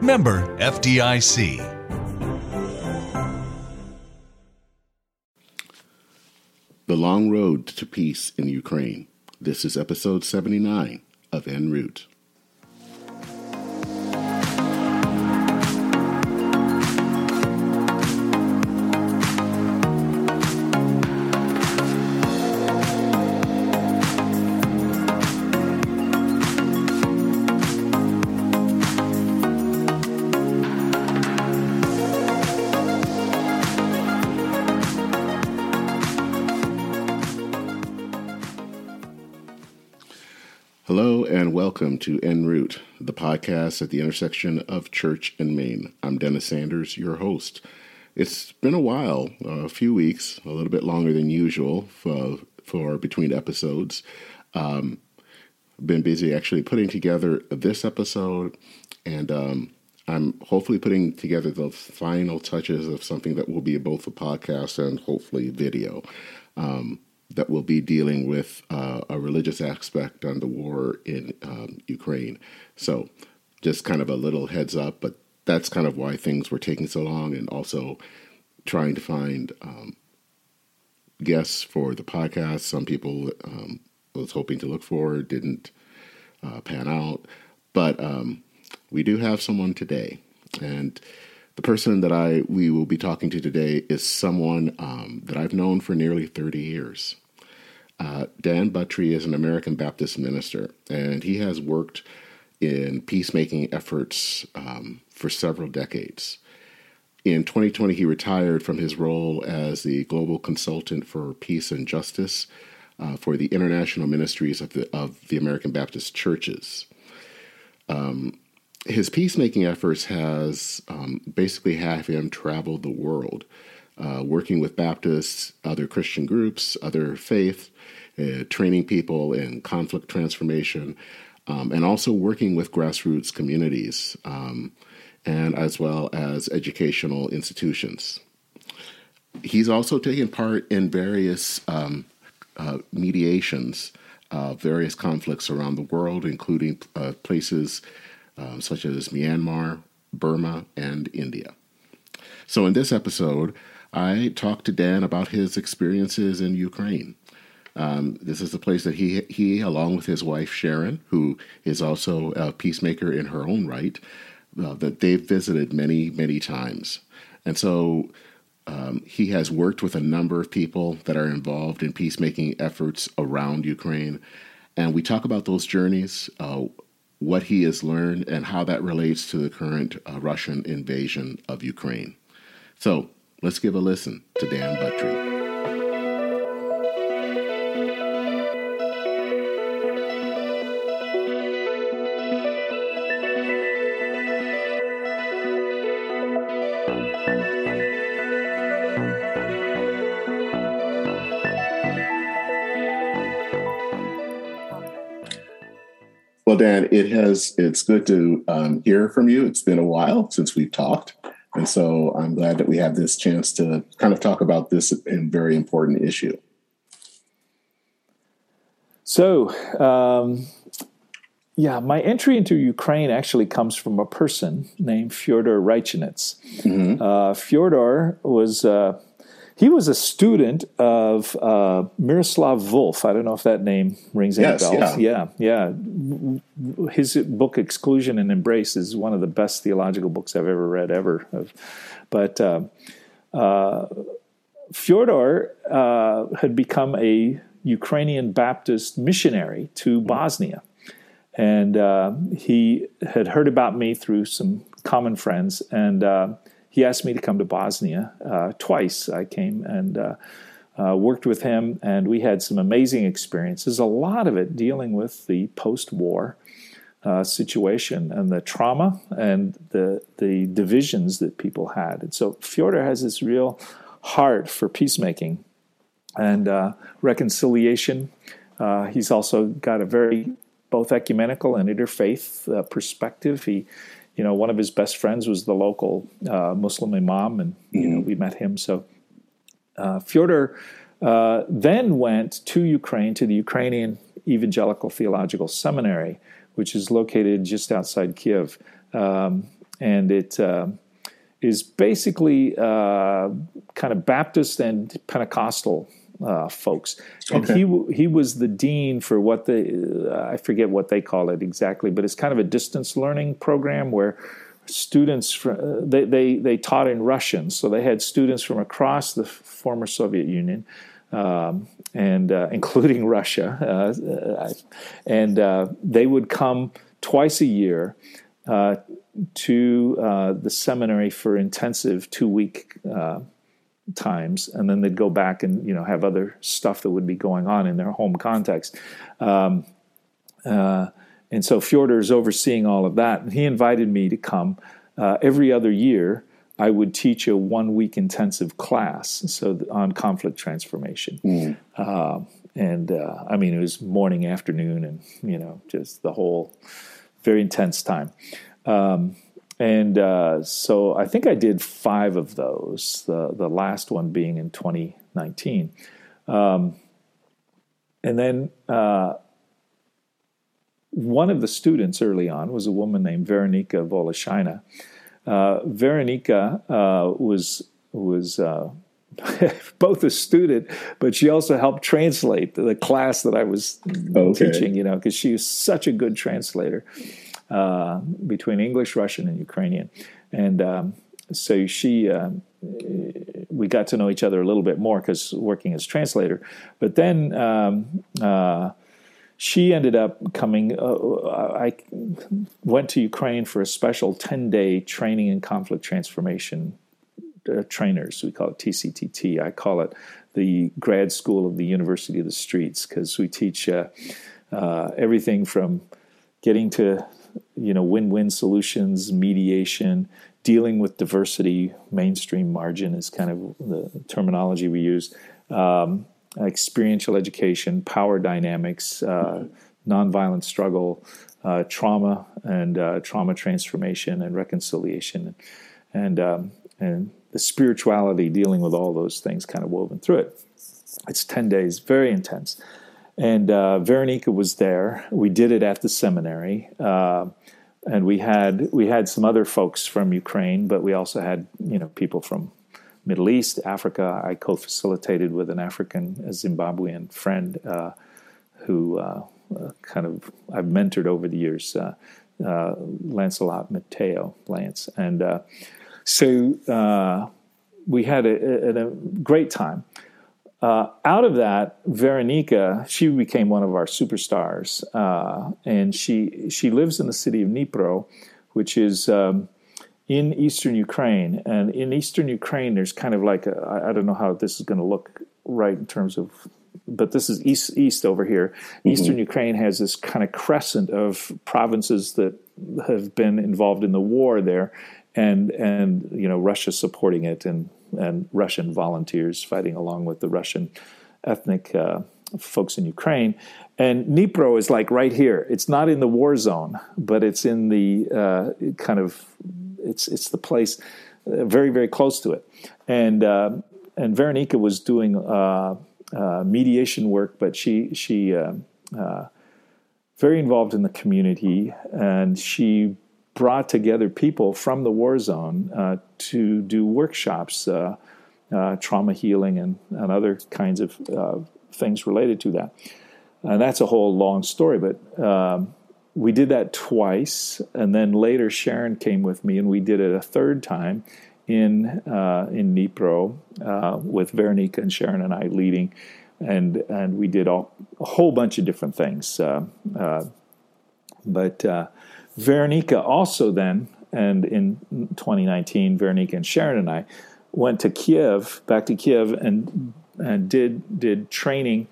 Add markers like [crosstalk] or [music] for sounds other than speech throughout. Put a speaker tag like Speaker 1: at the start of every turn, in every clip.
Speaker 1: Member FDIC.
Speaker 2: The Long Road to Peace in Ukraine. This is episode 79 of En route. Welcome to En route, the podcast at the intersection of church and Main. I'm Dennis Sanders, your host. It's been a while, a few weeks, a little bit longer than usual for, for between episodes. Um, been busy actually putting together this episode, and um, I'm hopefully putting together the final touches of something that will be both a podcast and hopefully video. Um, that will be dealing with uh, a religious aspect on the war in um, Ukraine. So, just kind of a little heads up, but that's kind of why things were taking so long, and also trying to find um, guests for the podcast. Some people um, was hoping to look for didn't uh, pan out, but um, we do have someone today, and the person that I we will be talking to today is someone um, that I've known for nearly 30 years. Uh, Dan Buttry is an American Baptist minister, and he has worked in peacemaking efforts um, for several decades. In 2020, he retired from his role as the global consultant for peace and justice uh, for the international ministries of the of the American Baptist churches. Um, his peacemaking efforts has um, basically have him travel the world, uh, working with Baptists, other Christian groups, other faith, uh, training people in conflict transformation, um, and also working with grassroots communities, um, and as well as educational institutions. He's also taken part in various um, uh, mediations, various conflicts around the world, including uh, places um, such as Myanmar, Burma, and India. So, in this episode, I talked to Dan about his experiences in Ukraine. Um, this is the place that he, he, along with his wife Sharon, who is also a peacemaker in her own right, uh, that they've visited many, many times. And so um, he has worked with a number of people that are involved in peacemaking efforts around Ukraine. And we talk about those journeys, uh, what he has learned, and how that relates to the current uh, Russian invasion of Ukraine. So let's give a listen to Dan Buttry. It has. It's good to um, hear from you. It's been a while since we've talked, and so I'm glad that we have this chance to kind of talk about this very important issue.
Speaker 3: So, um, yeah, my entry into Ukraine actually comes from a person named Fyodor Raychynets. Mm-hmm. Uh, Fyodor was uh, he was a student of uh, Miroslav Volf. I don't know if that name rings
Speaker 2: yes,
Speaker 3: any
Speaker 2: bells.
Speaker 3: Yeah. yeah, yeah. His book Exclusion and Embrace is one of the best theological books I've ever read ever. But uh, uh, Fyodor uh, had become a Ukrainian Baptist missionary to Bosnia. And uh, he had heard about me through some common friends. And uh, he asked me to come to Bosnia uh, twice. I came and uh, uh, worked with him, and we had some amazing experiences. A lot of it dealing with the post-war uh, situation and the trauma and the the divisions that people had. And so Fyodor has this real heart for peacemaking and uh, reconciliation. Uh, he's also got a very both ecumenical and interfaith perspective. He, you know, one of his best friends was the local uh, Muslim imam, and you mm-hmm. know we met him. So uh, Fyodor then went to Ukraine to the Ukrainian Evangelical Theological Seminary which is located just outside Kiev. Um, and it uh, is basically uh, kind of Baptist and Pentecostal uh, folks. And okay. he he was the dean for what they I forget what they call it exactly, but it's kind of a distance learning program where students from, they, they they taught in Russian, so they had students from across the former Soviet Union um, and uh, [laughs] including Russia, uh, and uh, they would come twice a year uh, to uh, the seminary for intensive two week times, and then they'd go back and you know have other stuff that would be going on in their home context. Um, and so Fyodor is overseeing all of that, and he invited me to come every other year I would teach a one week intensive class so on conflict transformation. Mm. Uh, and uh, I mean, it was morning, afternoon, and you know, just the whole very intense time. Um, and uh, so I think I did five of those. The the last one being in 2019, um, and then uh, one of the students early on was a woman named Veronika Voloshyna uh, Veronika uh, was was uh, [laughs] both a student, but she also helped translate the, class that I was okay. teaching. You know, because she was such a good translator uh, between English, Russian, and Ukrainian, and um, so she. Um, we got to know each other a little bit more because working as translator, but then um, uh, she ended up coming. Uh, I went to Ukraine for a special 10 day training in conflict transformation uh, trainers. We call it TCTT. I call it the grad school of the University of the Streets because we teach uh, uh, everything from getting to you know win-win solutions, mediation, dealing with diversity. Mainstream margin is kind of the terminology we use. Um, experiential education, power dynamics, uh, nonviolent struggle, uh, trauma and uh, trauma transformation and reconciliation, and um, and the spirituality dealing with all those things kind of woven through it. It's ten days, very intense. And uh, Veronika was there. We did it at the seminary, uh, and we had we had some other folks from Ukraine, but we also had you know people from Middle East, Africa. I co-facilitated with an African Zimbabwean friend uh, who uh, kind of I've mentored over the years, uh, uh, Lancelot Muteyo Lance, and so we had a, a, a, great time. Out of that, Veronika, she became one of our superstars, and she she lives in the city of Dnipro, which is um, in eastern Ukraine. And in eastern Ukraine, there's kind of like a, I don't know how this is going to look right in terms of, but this is east east over here. Mm-hmm. Eastern Ukraine has this kind of crescent of provinces that have been involved in the war there, and and you know Russia supporting it, and and Russian volunteers fighting along with the Russian ethnic. Uh, folks in Ukraine. And Dnipro is like right here. It's not in the war zone, but it's in the uh, kind of it's it's the place uh, very very close to it, and uh, and Veronika was doing uh, uh mediation work, but she she very involved in the community, and she brought together people from the war zone to do workshops, trauma healing, and and other kinds of things related to that. And that's a whole long story, but um, we did that twice, and then later Sharon came with me, and we did it a third time in uh, in Dnipro uh, with Veronika and Sharon and I leading, and and we did all, a whole bunch of different things. Uh, uh but uh, Veronika also then, and in 2019, Veronika and Sharon and I went to Kiev, back to Kiev, and and did did training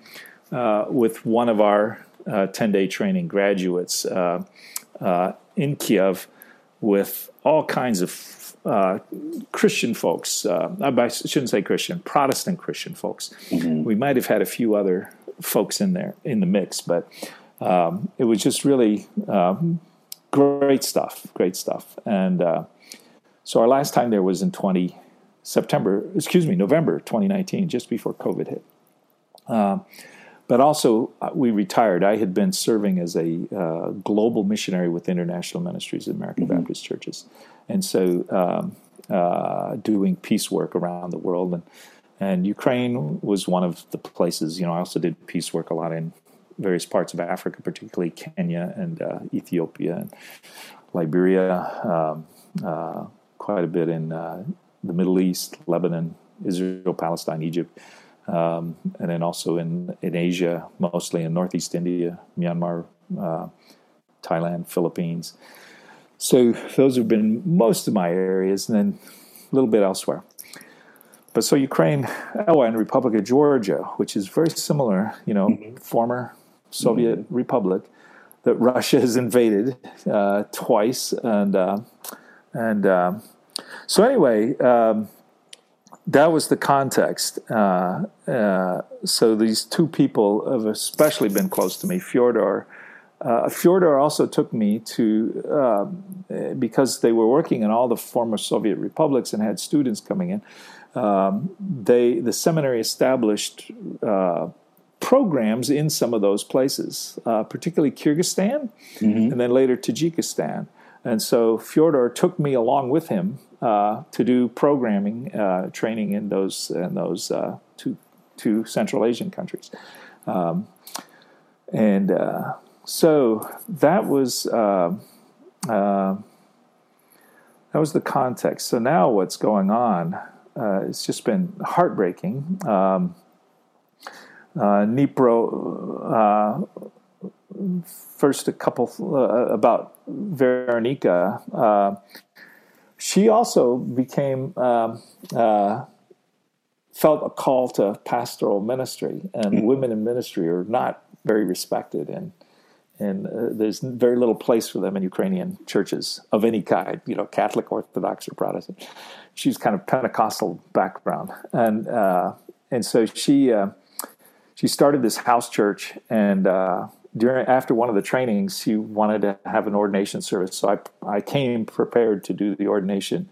Speaker 3: uh, with one of our uh, 10 day training graduates, uh, uh, in Kiev with all kinds of uh, Christian folks. Uh, I shouldn't say Christian, Protestant Christian folks. Mm-hmm. We might have had a few other folks in there in the mix, but um, it was just really um, great stuff. Great stuff. And uh, so our last time there was in 20 September, excuse me, November 2019, just before COVID hit. Uh, but also, uh, we retired. I had been serving as a uh, global missionary with International Ministries of American mm-hmm. Baptist Churches, and so um, uh, doing peace work around the world. And and Ukraine was one of the places. You know, I also did peace work a lot in various parts of Africa, particularly Kenya and uh, Ethiopia and Liberia. Um, uh, quite a bit in uh, the Middle East, Lebanon, Israel, Palestine, Egypt um, and then also in, in Asia, mostly in Northeast India, Myanmar, uh, Thailand, Philippines. So those have been most of my areas, and then a little bit elsewhere. But so Ukraine, oh, and Republic of Georgia, which is very similar, you know, mm-hmm. former Soviet mm-hmm. republic that Russia has invaded uh, twice, and uh, and um, so anyway. Um, that was the context. Uh, uh, so these two people have especially been close to me. Fyodor, uh, Fyodor also took me to um, because they were working in all the former Soviet republics and had students coming in. Um, they the seminary established uh, programs in some of those places, uh, particularly Kyrgyzstan, mm-hmm. and then later Tajikistan. And so Fyodor took me along with him uh, to do programming uh, training in those in those uh, two two Central Asian countries, um, and uh, so that was uh, uh, that was the context. So now what's going on? it's just been heartbreaking. Um, Dnipro first a couple uh, about Veronika. Uh, she also became um, uh, felt a call to pastoral ministry, and mm-hmm. women in ministry are not very respected, and and uh, there's very little place for them in Ukrainian churches of any kind, you know, Catholic, Orthodox, or Protestant. She's kind of Pentecostal background, and uh, and so she uh, she started this house church, and uh, during after one of the trainings, she wanted to have an ordination service. So I I came prepared to do the ordination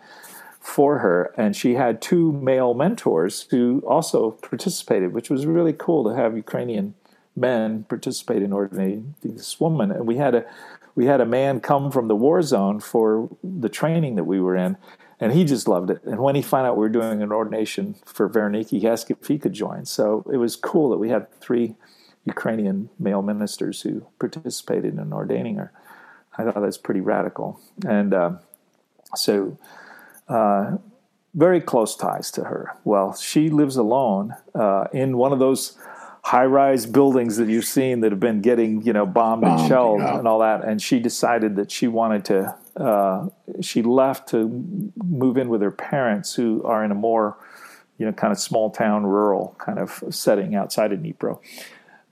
Speaker 3: for her, and she had two male mentors who also participated, which was really cool to have Ukrainian men participate in ordinating this woman. And we had a we had a man come from the war zone for the training that we were in, and he just loved it. And when he found out we were doing an ordination for Veronika, he asked if he could join. So it was cool that we had three Ukrainian male ministers who participated in ordaining her. I thought that's pretty radical. And uh, so, uh, very close ties to her. Well, she lives alone uh, in one of those high-rise buildings that you've seen that have been getting, you know, bombed, bombed and shelled yeah. and all that. And she decided that she wanted to. Uh, she left to move in with her parents, who are in a more, you know, kind of small town, rural kind of setting outside of Dnipro.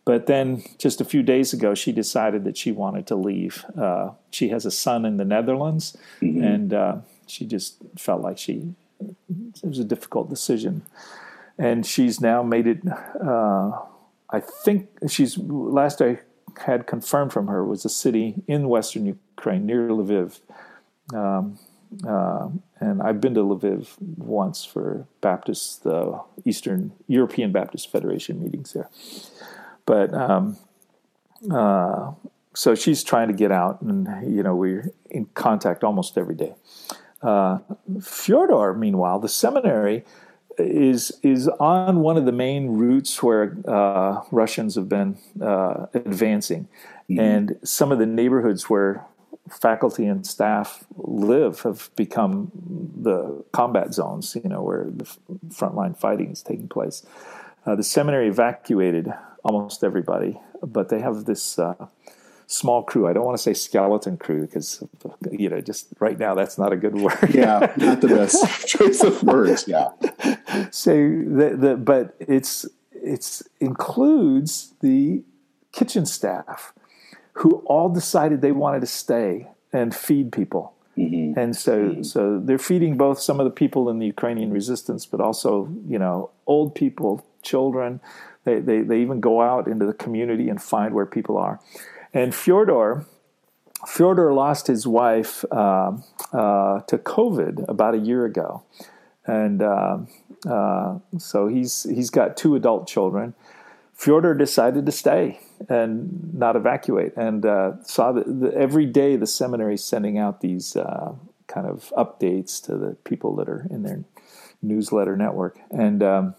Speaker 3: But then just a few days ago, she decided that she wanted to leave. Uh, she has a son in the Netherlands, mm-hmm. and uh, she just felt like she it was a difficult decision. And she's now made it. Uh, I think she's last I had confirmed from her was a city in western Ukraine near Lviv. Um, uh, and I've been to Lviv once for Baptist, the Eastern European Baptist Federation meetings there. But um, uh, so she's trying to get out, and you know we're in contact almost every day. Uh, Fyodor, meanwhile, the seminary is is on one of the main routes where uh, Russians have been uh, advancing, mm-hmm. and some of the neighborhoods where faculty and staff live have become the combat zones. You know where the frontline fighting is taking place. Uh, the seminary evacuated almost everybody, but they have this uh, small crew. I don't want to say skeleton crew because you know, just right now that's not a good word.
Speaker 2: yeah, not the best [laughs] choice of words. Yeah.
Speaker 3: So the, the but it's it's includes the kitchen staff who all decided they wanted to stay and feed people. Mm-hmm. And so, mm-hmm. so they're feeding both some of the people in the Ukrainian resistance, but also, you know, old people, children. They, they, they even go out into the community and find where people are. And Fyodor, Fyodor lost his wife uh, uh, to COVID about a year ago, and uh, uh so he's he's got two adult children. Fyodor decided to stay and not evacuate, and uh, saw that every day the seminary is sending out these uh, kind of updates to the people that are in their newsletter network, and um,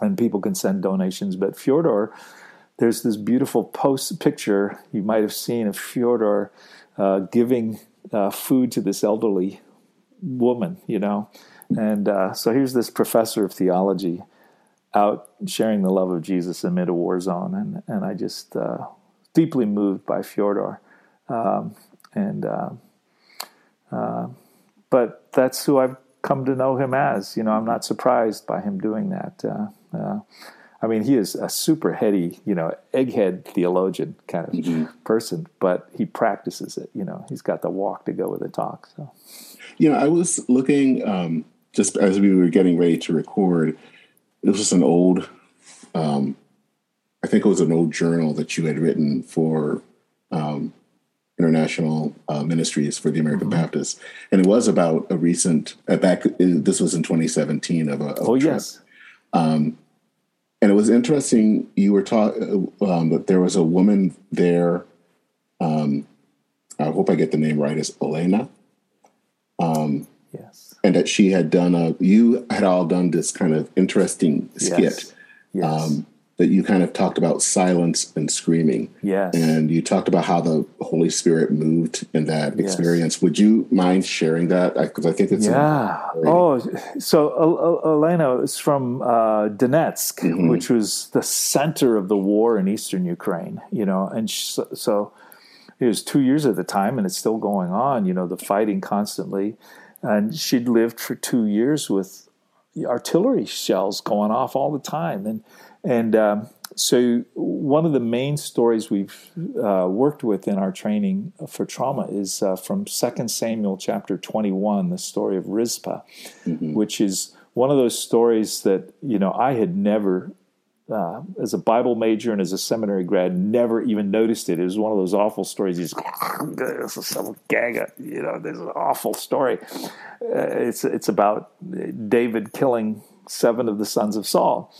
Speaker 3: and people can send donations. But Fyodor, there's this beautiful post picture you might have seen of Fyodor uh, giving food to this elderly woman, you know, and uh, so here's this professor of theology out sharing the love of Jesus amid a war zone, and and I just uh, deeply moved by Fyodor, um, and uh, uh, but that's who I've come to know him as. You know, I'm not surprised by him doing that. Uh, uh, I mean, he is a super heady, you know, egghead theologian kind of mm-hmm. person, but he practices it. You know, he's got the walk to go with the talk. So,
Speaker 2: you know, I was looking um, just as we were getting ready to record it was just an old, um, I think it was an old journal that you had written for um, International uh, Ministries for the American mm-hmm. Baptists, and it was about a recent uh, back. Uh, this was in 2017 of a,
Speaker 3: oh yes, um,
Speaker 2: and it was interesting. You were talking, uh, um, but there was a woman there. Um, I hope I get the name right. Is Elena?
Speaker 3: Um, yes
Speaker 2: and that she had done a you had all done this kind of interesting skit yes. Yes. Um, that you kind of talked about silence and screaming
Speaker 3: yes
Speaker 2: and you talked about how the holy spirit moved in that experience yes. would you mind sharing that because I, think it's
Speaker 3: yeah oh so elena is from uh, donetsk mm-hmm. which was the center of the war in eastern ukraine you know and so, so it was two years at the time and it's still going on you know the fighting constantly and she'd lived for two years with artillery shells going off all the time, and and um, so one of the main stories we've uh, worked with in our training for trauma is uh, from 2 Samuel chapter 21, the story of Rizpah, mm-hmm. which is one of those stories that you know I had never uh, as a Bible major and as a seminary grad, never even noticed it. It was one of those awful stories. He's this is some gag, you know, this is an awful story. Uh, it's it's about David killing seven of the sons of Saul,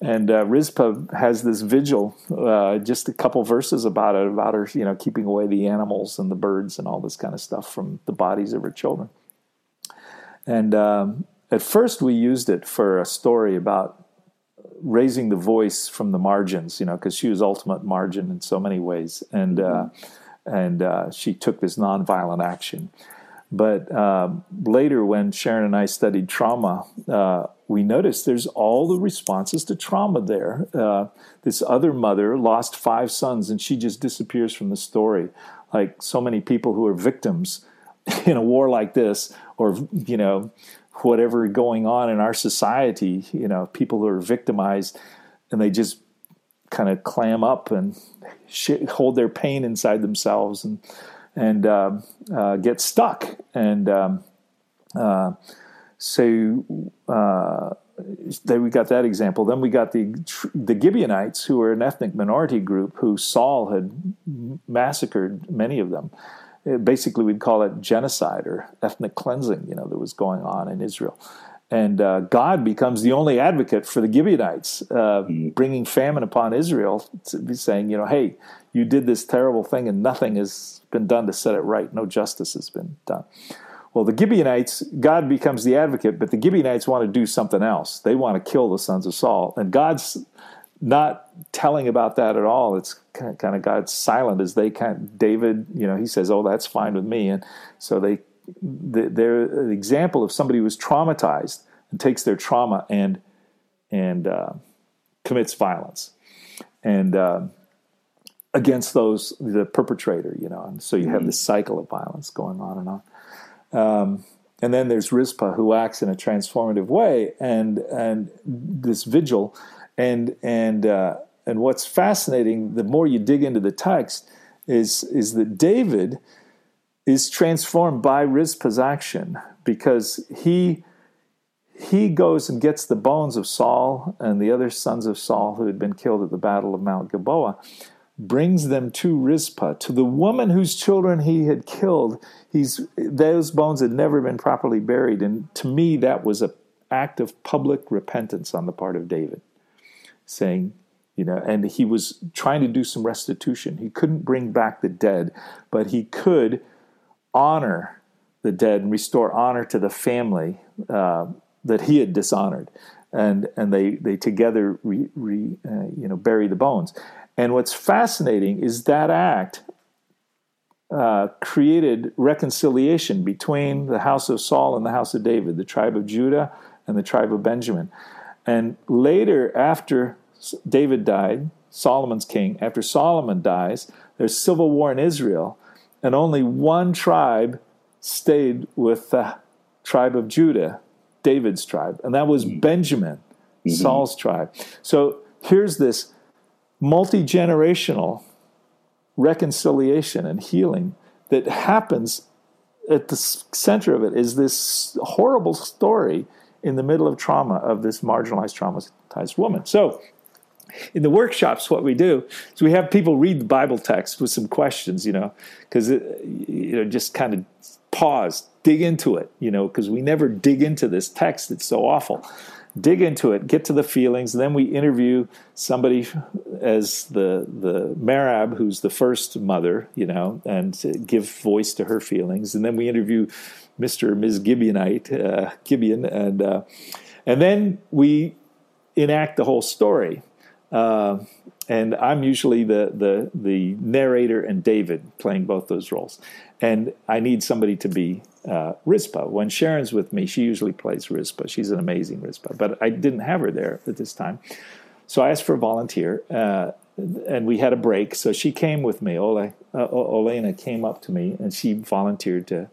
Speaker 3: and uh, Rizpah has this vigil, uh, just a couple verses about it, about her, you know, keeping away the animals and the birds and all this kind of stuff from the bodies of her children. And um, at first, we used it for a story about raising the voice from the margins, you know, because she was ultimate margin in so many ways, and uh, mm-hmm. uh, and uh, she took this nonviolent action. But um, later, when Sharon and I studied trauma, uh, we noticed there's all the responses to trauma there. Uh, this other mother lost five sons, and she just disappears from the story, like so many people who are victims [laughs] in a war like this, or you know whatever going on in our society, you know, people who are victimized and they just kind of clam up and hold their pain inside themselves and and uh, uh, get stuck. And um, uh, so uh, then we got that example. Then we got the the Gibeonites, who were an ethnic minority group who Saul had massacred many of them basically we'd call it genocide or ethnic cleansing, you know, that was going on in Israel. And uh, God becomes the only advocate for the Gibeonites, uh, mm. bringing famine upon Israel, to be saying, you know, hey, you did this terrible thing and nothing has been done to set it right. No justice has been done. Well, the Gibeonites, God becomes the advocate, but the Gibeonites want to do something else. They want to kill the sons of Saul. And God's not telling about that at all. It's kind of, kind of God's silent as they kind of, David, you know, he says, "Oh, that's fine with me," and so they they're an example of somebody who was traumatized and takes their trauma and and uh, commits violence and uh, against those the perpetrator, you know, and so you have mm-hmm. this cycle of violence going on and on. Um, and then there's Rizpah who acts in a transformative way, and and this vigil and and uh, and what's fascinating, the more you dig into the text, is is that David is transformed by Rizpah's action because he he goes and gets the bones of Saul and the other sons of Saul who had been killed at the battle of Mount Gilboa, brings them to Rizpah, to the woman whose children he had killed. He's those bones had never been properly buried, and to me that was an act of public repentance on the part of David, saying, you know, and he was trying to do some restitution. He couldn't bring back the dead, but he could honor the dead and restore honor to the family uh, that he had dishonored, and and they they together re, re, uh, you know bury the bones. And what's fascinating is that act uh, created reconciliation between the house of Saul and the house of David, the tribe of Judah and the tribe of Benjamin. And later, after David died, Solomon's king, after Solomon dies, there's civil war in Israel, and only one tribe stayed with the tribe of Judah, David's tribe, and that was mm-hmm. Benjamin, mm-hmm. Saul's tribe. So here's this multi generational reconciliation and healing that happens at the center of it is this horrible story in the middle of trauma of this marginalized, traumatized woman. So, in the workshops, what we do is we have people read the Bible text with some questions, you know, because you know just kind of pause, dig into it, you know, because we never dig into this text. It's so awful. Dig into it, get to the feelings. Then we interview somebody as the the Merab, who's the first mother, you know, and give voice to her feelings. And then we interview Mr. Ms. Gibeonite, uh, Gibeon, and uh, and then we enact the whole story. Uh, and I'm usually the the the narrator and David playing both those roles. And I need somebody to be uh. When Sharon's with me, she usually plays Rizpah. She's an amazing Rizpah, but I didn't have her there at this time. So I asked for a volunteer, uh, and we had a break. So she came with me. Ola, uh, Olena came up to me, and she volunteered to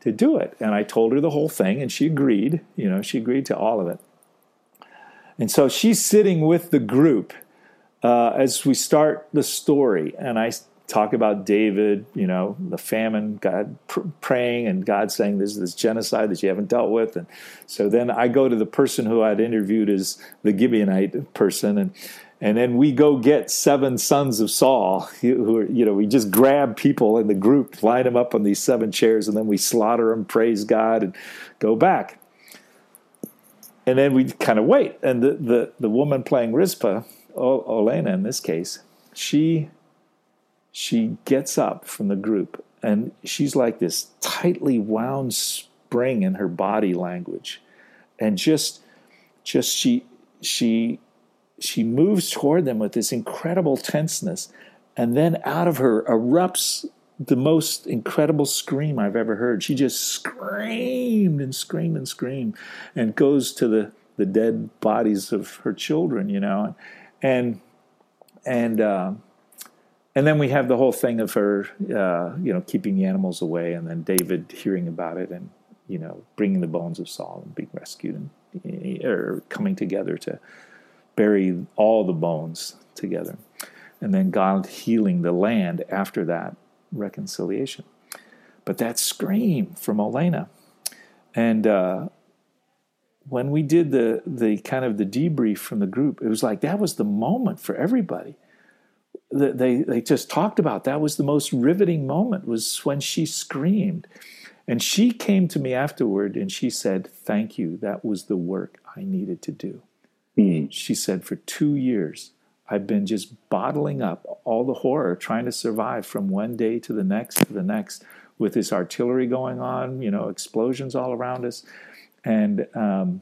Speaker 3: to do it. And I told her the whole thing, and she agreed. You know, she agreed to all of it. And so she's sitting with the group uh, as we start the story, and I talk about David, you know, the famine, God pr- praying, and God saying there's this genocide that you haven't dealt with. And so then I go to the person who I'd interviewed as the Gibeonite person, and and then we go get seven sons of Saul, who are, you know, we just grab people in the group, line them up on these seven chairs, and then we slaughter them, praise God, and go back. And then we kind of wait. And the, the, the woman playing Rizpah, Olena in this case, she she gets up from the group and she's like this tightly wound spring in her body language and just just she she she moves toward them with this incredible tenseness and then out of her erupts the most incredible scream I've ever heard. She just screamed and screamed and screamed and goes to the, the dead bodies of her children, you know. And and uh, and then we have the whole thing of her, uh, you know, keeping the animals away, and then David hearing about it, and you know, bringing the bones of Saul and being rescued, and or coming together to bury all the bones together, and then God healing the land after that reconciliation. But that scream from Olena, and uh, when we did the the kind of the debrief from the group, it was like that was the moment for everybody they they just talked about that was the most riveting moment was when she screamed and she came to me afterward and she said thank you that was the work i needed to do mm. she said for 2 years i've been just bottling up all the horror trying to survive from one day to the next to the next with this artillery going on you know explosions all around us and um,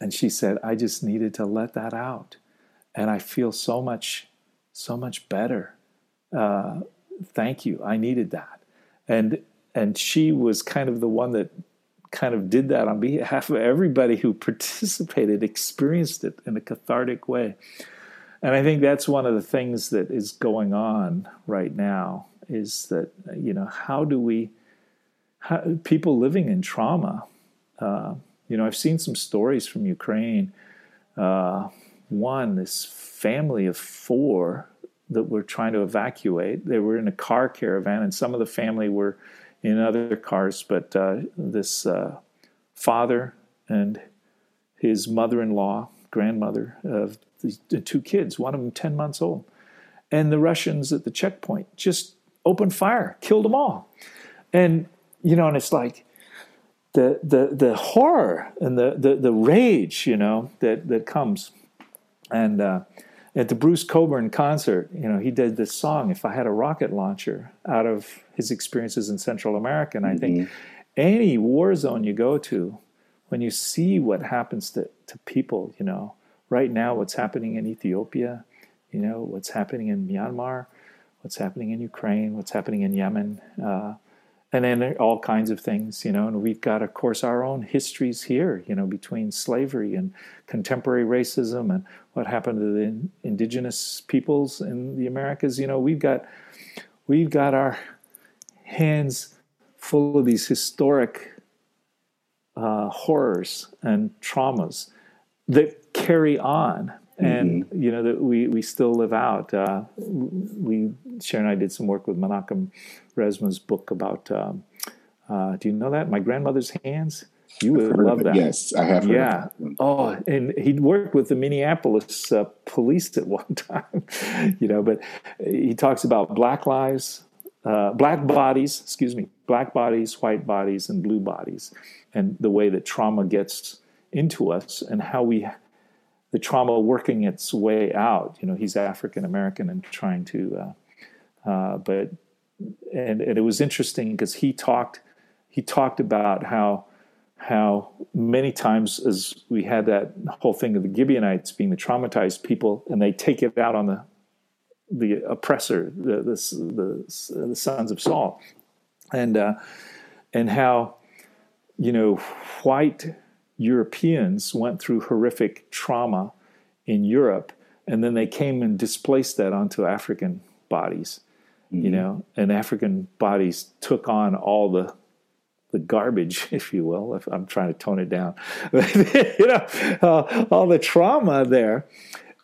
Speaker 3: and she said i just needed to let that out and i feel so much so much better. Uh, thank you. I needed that. And and she was kind of the one that kind of did that on behalf of everybody who [laughs] participated, experienced it in a cathartic way. And I think that's one of the things that is going on right now is that you know how do we how, people living in trauma uh, you know i've seen some stories from ukraine uh, one this family of four that were trying to evacuate. They were in a car caravan, and some of the family were in other cars. But uh, this uh, father and his mother-in-law, grandmother of the two kids, one of them ten months old, and the Russians at the checkpoint just opened fire, killed them all, and you know, and it's like the the the horror and the the, the rage, you know, that that comes, and uh, at the Bruce Cockburn concert, you know, he did this song, If I Had a Rocket Launcher, out of his experiences in Central America. And I think mm-hmm. any war zone you go to, when you see what happens to, to people, you know, right now, what's happening in Ethiopia, you know, what's happening in Myanmar, what's happening in Ukraine, what's happening in Yemen, uh, and then all kinds of things, you know. And we've got, of course, our own histories here, you know, between slavery and contemporary racism and what happened to the indigenous peoples in the Americas. You know, we've got we've got our hands full of these historic uh, horrors and traumas that carry on and mm-hmm. you know that we we still live out. Uh, we Sharon and I did some work with Menakem Resmaa's book about. Um, uh, do you know that my grandmother's hands? You would love that.
Speaker 2: Yes, I have.
Speaker 3: yeah. Oh, and he'd worked with the Minneapolis uh, police at one [laughs] time, you know. But he talks about black lives, uh, black bodies. Excuse me, black bodies, white bodies, and blue bodies, and the way that trauma gets into us, and how we the trauma working its way out. You know, he's African American and trying to, uh, uh, but and, and, it was interesting because he talked he talked about how how many times as we had that whole thing of the Gibeonites being the traumatized people, and they take it out on the the oppressor, the the, the, the sons of Saul, and uh, and how you know white Europeans went through horrific trauma in Europe, and then they came and displaced that onto African bodies, mm-hmm. you know, and African bodies took on all the the garbage, [laughs] if you will. If I'm trying to tone it down, [laughs] you know, uh, all the trauma there,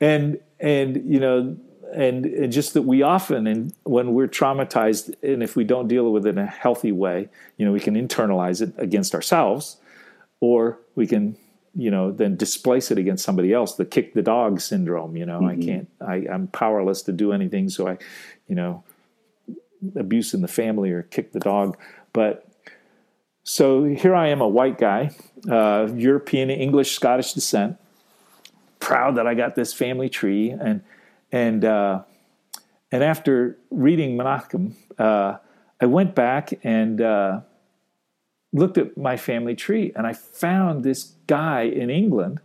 Speaker 3: and and you know, and, and just that we often, and when we're traumatized, and if we don't deal with it in a healthy way, you know, we can internalize it against ourselves or we can you know then displace it against somebody else the kick the dog syndrome you know mm-hmm. i can't I, i'm powerless to do anything so i you know abuse in the family or kick the dog but so here i am a white guy uh, european english scottish descent proud that i got this family tree and and uh, and after reading menakem uh, i went back and uh, looked at my family tree and I found this guy in England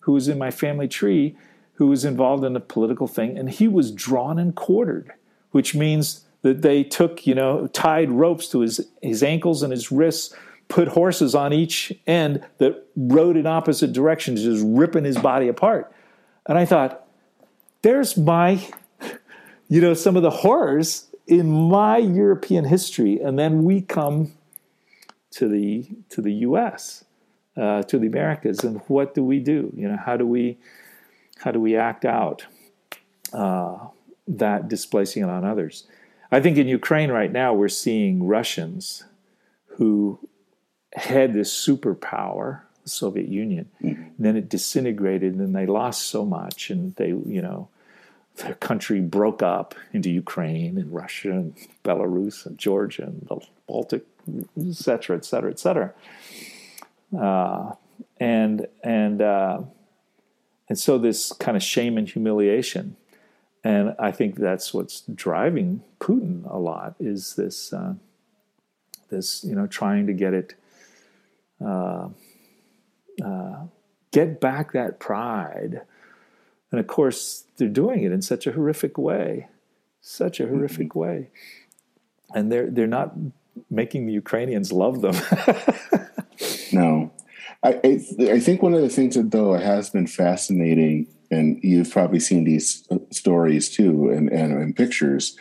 Speaker 3: who was in my family tree who was involved in a political thing and he was drawn and quartered, which means that they took, you know, tied ropes to his, his ankles and his wrists, put horses on each end that rode in opposite directions, just ripping his body apart. And I thought, there's my, [laughs] you know, some of the horrors in my European history. And then we come to the to the U.S. Uh, to the Americas, and what do we do? You know, how do we how do we act out uh, that displacing it on others? I think in Ukraine right now we're seeing Russians who had this superpower, the Soviet Union. Mm-hmm. Then it disintegrated, and they lost so much, and they you know their country broke up into Ukraine and Russia and Belarus and Georgia and the Baltic et cetera, et cetera, et cetera. Uh, and and uh, and so this kind of shame and humiliation, and I think that's what's driving Putin a lot is this uh, this you know trying to get it uh, uh, get back that pride, and of course they're doing it in such a horrific way, such a horrific mm-hmm. way, and they're they're not making the Ukrainians love them. [laughs]
Speaker 2: no, I, I, think one of the things that though has been fascinating, and you've probably seen these stories too, and and, and pictures.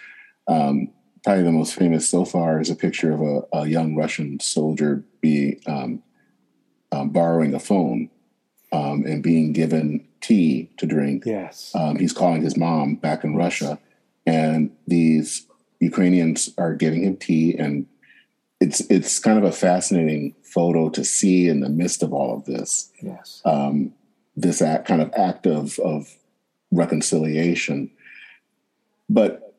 Speaker 2: Um, probably the most famous so far is a picture of a, a young Russian soldier be um, um, borrowing a phone um, and being given tea to drink.
Speaker 3: Yes,
Speaker 2: um, he's calling his mom back in Russia and these Ukrainians are giving him tea, and it's it's kind of a fascinating photo to see in the midst of all of this.
Speaker 3: Yes,
Speaker 2: um, this act, kind of act of of reconciliation. But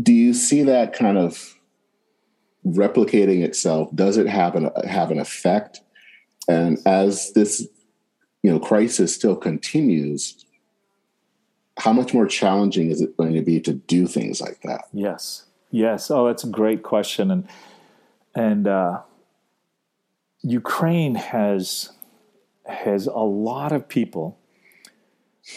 Speaker 2: do you see that kind of replicating itself? Does it have an have an effect? And as this you know crisis still continues, how much more challenging is it going to be to do things like that?
Speaker 3: Yes, yes. Oh, that's a great question, and and uh, Ukraine has has a lot of people,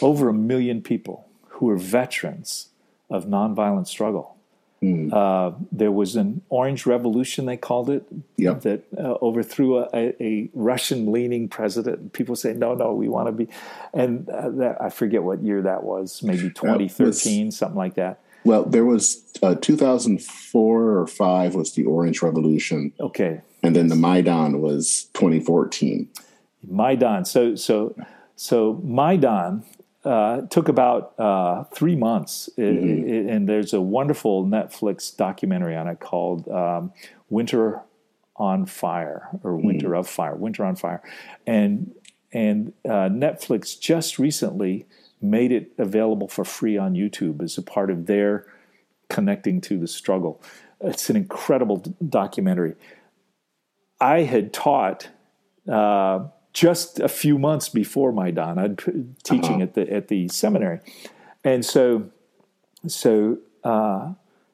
Speaker 3: over a million people, who are veterans of nonviolent struggle. Mm. Uh, there was an Orange Revolution, they called it,
Speaker 2: yep.
Speaker 3: that uh, overthrew a, a Russian-leaning president. People say, "No, no, we want to be," and uh, that, I forget what year that was, maybe 2013, was, something like that.
Speaker 2: Well, there was uh, 2004 or five was the Orange Revolution.
Speaker 3: Okay,
Speaker 2: and then the Maidan was 2014.
Speaker 3: Maidan. So so so Maidan uh, took about uh, three months, mm-hmm. it, and there's a wonderful Netflix documentary on it called um, "Winter on Fire" or mm-hmm. "Winter of Fire," "Winter on Fire," and and uh, Netflix just recently made it available for free on YouTube as a part of their connecting to the struggle. It's an incredible d- documentary. I had taught uh, just a few months before Maidan. I'd teaching uh-huh. at the at the seminary, and so so uh,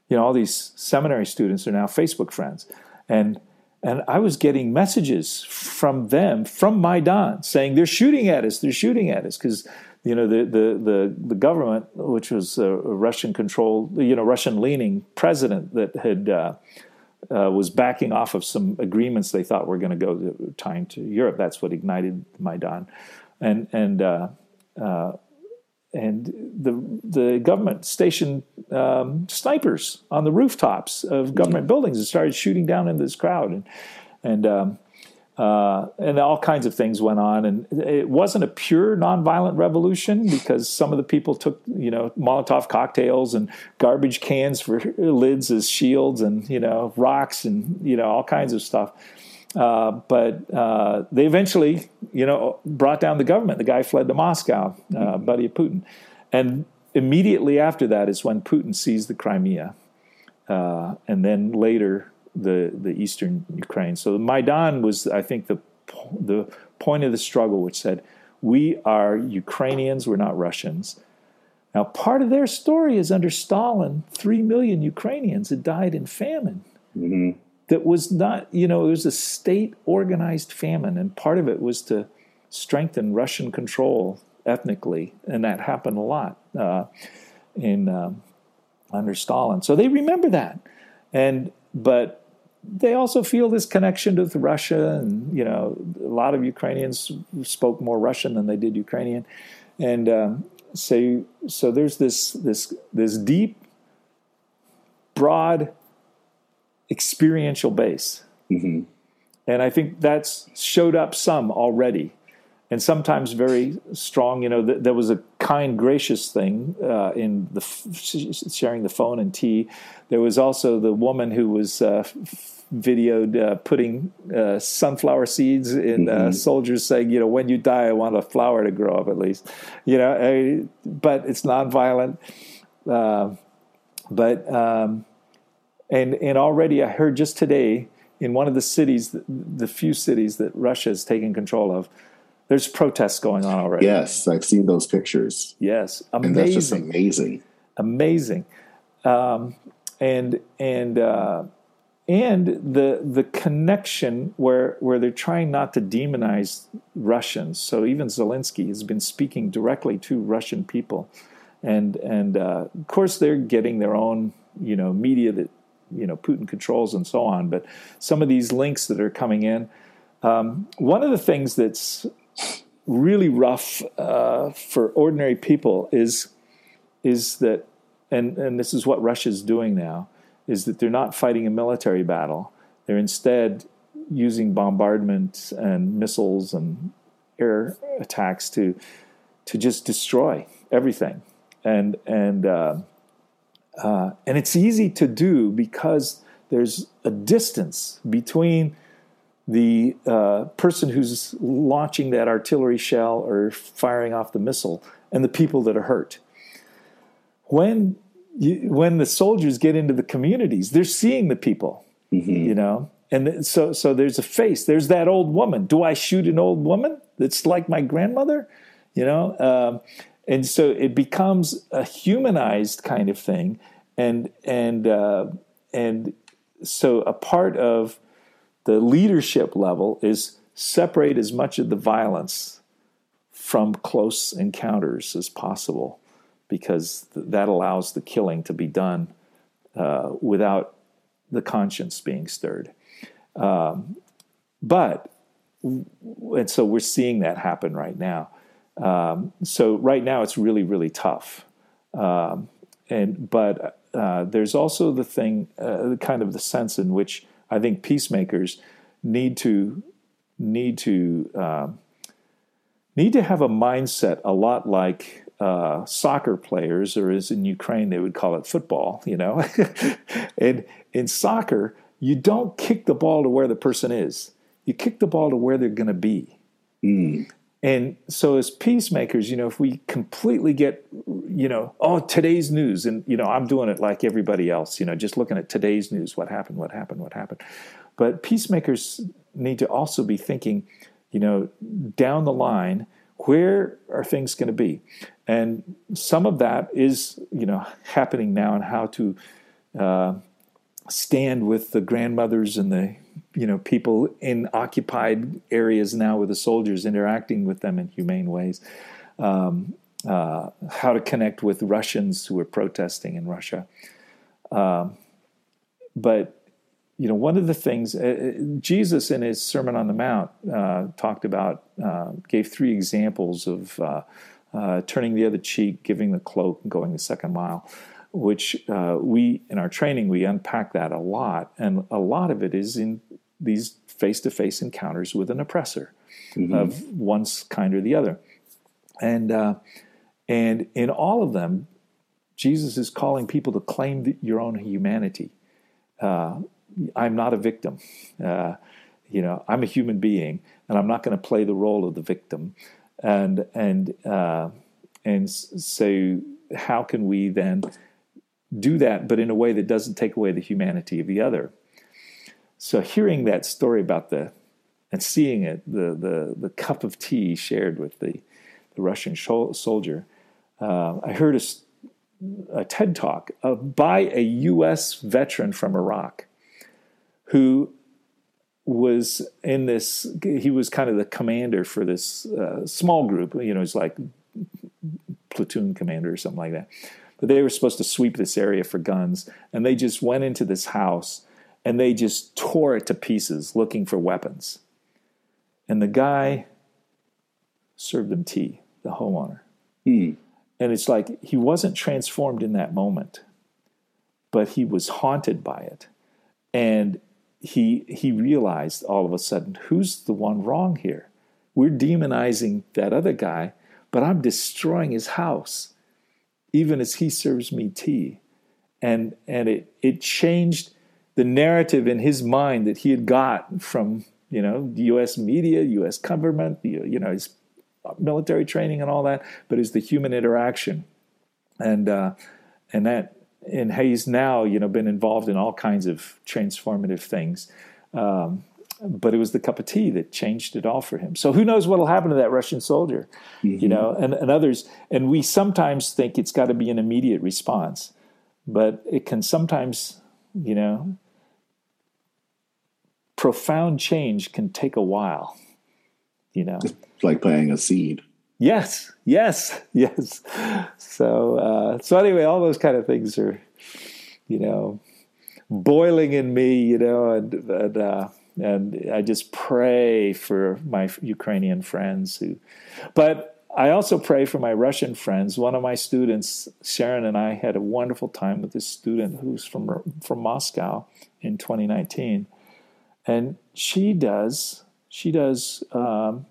Speaker 3: you know all these seminary students are now Facebook friends, and and I was getting messages from them from Maidan saying they're shooting at us, they're shooting at us because you know the the the, the government, which was a Russian controlled, you know Russian leaning president that had. Uh, uh, was backing off of some agreements they thought were going to go to, tying to Europe. That's what ignited Maidan, and and uh, uh, and the the government stationed um, snipers on the rooftops of government buildings and started shooting down into this crowd, and and um, uh, and all kinds of things went on. And it wasn't a pure nonviolent revolution because some of the people took, you know, Molotov cocktails and garbage cans for [laughs] lids as shields and, you know, rocks and, you know, all kinds of stuff. Uh, but uh, they eventually, you know, brought down the government. The guy fled to Moscow, uh, buddy of Putin. And immediately after that is when Putin seized the Crimea. Uh, and then later, the the eastern Ukraine. So the Maidan was, I think, the the point of the struggle, which said, "We are Ukrainians. We're not Russians." Now, part of their story is under Stalin, three million Ukrainians had died in famine. Mm-hmm. That was not, you know, it was a state organized famine, and part of it was to strengthen Russian control ethnically, and that happened a lot uh, in um, under Stalin. So they remember that, and but they also feel this connection with Russia, and you know, a lot of Ukrainians spoke more Russian than they did Ukrainian, and um, so so there's this this this deep, broad, experiential base, mm-hmm. and I think that's showed up some already, and sometimes very strong. You know, th- there was a kind, gracious thing uh, in the f- sharing the phone and tea. There was also the woman who was. Uh, videoed uh, putting uh, sunflower seeds in uh, mm-hmm. soldiers saying, you know, when you die, I want a flower to grow up at least, you know, I, but it's nonviolent. Uh, but, um, and, and already I heard just today in one of the cities, the, the few cities that Russia has taken control of, there's protests going on already.
Speaker 2: Yes, I've seen those pictures.
Speaker 3: Yes,
Speaker 2: amazing. And that's just amazing.
Speaker 3: Amazing. Um, and, and, uh, and the the connection where where they're trying not to demonize Russians. So even Zelensky has been speaking directly to Russian people, and and uh, of course they're getting their own you know media that you know Putin controls and so on. But some of these links that are coming in, um, one of the things that's really rough uh, for ordinary people is is that, and and this is what Russia's doing now is that they're not fighting a military battle. They're instead using bombardment and missiles and air attacks to to just destroy everything. and and uh, uh, and it's easy to do because there's a distance between the uh, person who's launching that artillery shell or firing off the missile and the people that are hurt. When you, when the soldiers get into the communities, they're seeing the people, mm-hmm. you know, and so so there's a face. There's that old woman. Do I shoot an old woman that's like my grandmother? You know, um, and so it becomes a humanized kind of thing, and and uh, and so a part of the leadership level is separate as much of the violence from close encounters as possible because th- that allows the killing to be done uh, without the conscience being stirred. Um, but, and so we're seeing that happen right now. Um, so right now it's really, really tough. Um, and, but uh, there's also the thing, uh, kind of the sense in which I think peacemakers need to, need to, um, need to have a mindset a lot like uh, soccer players, or as in Ukraine they would call it football, you know. [laughs] and in soccer, you don't kick the ball to where the person is. You kick the ball to where they're going to be. Mm. And so, as peacemakers, you know, if we completely get, you know, oh, today's news, and, you know, I'm doing it like everybody else, you know, just looking at today's news, what happened, what happened, what happened. But peacemakers need to also be thinking, you know, down the line, where are things going to be? And some of that is, you know, happening now and how to uh, stand with the grandmothers and the you know people in occupied areas now with the soldiers interacting with them in humane ways. Um, uh, how to connect with russians who are protesting in russia. Um, but you know one of the things uh, uh, jesus in his sermon on the mount uh, talked about uh, gave three examples of uh, turning the other cheek giving the cloak and going the second mile which uh, we in our training we unpack that a lot, and a lot of it is in these face-to-face encounters with an oppressor mm-hmm. of one kind or the other, and uh, and in all of them, Jesus is calling people to claim the, your own humanity. Uh, I'm not a victim. Uh, you know, I'm a human being, and I'm not going to play the role of the victim. And and uh, and so, how can we then do that, but in a way that doesn't take away the humanity of the other. So hearing that story about the and seeing it, the the the cup of tea shared with the the Russian soldier, uh, I heard a, a TED talk by a U.S. veteran from Iraq who was in this. He was kind of the commander for this uh, small group. You know, it's like platoon commander or something like that but they were supposed to sweep this area for guns, and they just went into this house and they just tore it to pieces looking for weapons. And the guy served them tea, the homeowner. Hmm. And it's like he wasn't transformed in that moment, but he was haunted by it. And he he realized all of a sudden, who's the one wrong here? We're demonizing that other guy, but I'm destroying his house even as he serves me tea. And, and it, it changed the narrative in his mind that he had got from, you know, the U.S. media, U.S. government, you know, his military training and all that, but it's the human interaction. And, uh, and that, and he's now, you know, been involved in all kinds of transformative things. Um, but it was the cup of tea that changed it all for him. So who knows what will happen to that Russian soldier, mm-hmm. you know, and, and others. And we sometimes think it's got to be an immediate response, but it can sometimes, you know, profound change can take a while, you know. It's
Speaker 2: like planting a seed.
Speaker 3: Yes, yes, [laughs] yes. So, uh, so anyway, all those kind of things are, you know, boiling in me, you know, and, and uh, and I just pray for my Ukrainian friends who, but I also pray for my Russian friends. One of my students, Sharon, and I had a wonderful time with this student who's from from Moscow in 2019, and she does she does um,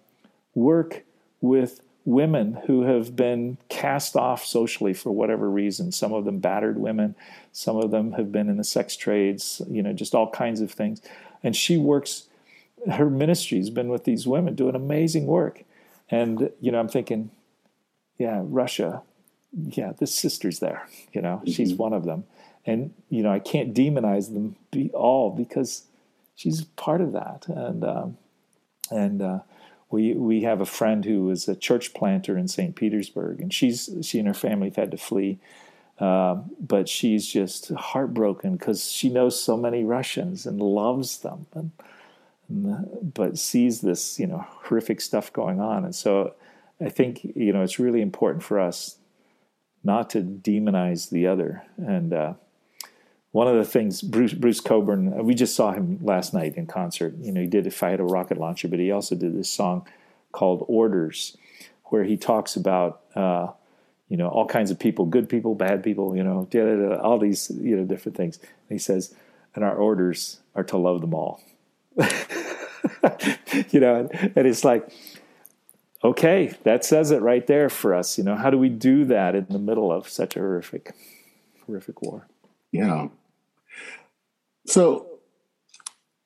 Speaker 3: work with women who have been cast off socially for whatever reason. Some of them battered women, some of them have been in the sex trades, you know, just all kinds of things. And she works, her ministry's been with these women doing amazing work. And, you know, I'm thinking, yeah, Russia, yeah, this sister's there, you know, mm-hmm. she's one of them. And, you know, I can't demonize them be all because she's part of that. And, um, and, uh, we we have a friend who was a church planter in St. Petersburg, and she's she and her family have had to flee. Uh, but she's just heartbroken because she knows so many Russians and loves them, and, and, but sees this you know horrific stuff going on. And so, I think you know it's really important for us not to demonize the other. And uh, one of the things Bruce Bruce Cockburn, uh, we just saw him last night in concert. You know, he did "If I Had a Rocket Launcher," but he also did this song called "Orders," where he talks about uh, you know all kinds of people, good people, bad people, you know, all these you know different things. And he says, and our orders are to love them all. [laughs] you know, and, and it's like okay, that says it right there for us. You know, how do we do that in the middle of such a horrific, horrific war?
Speaker 2: Yeah. So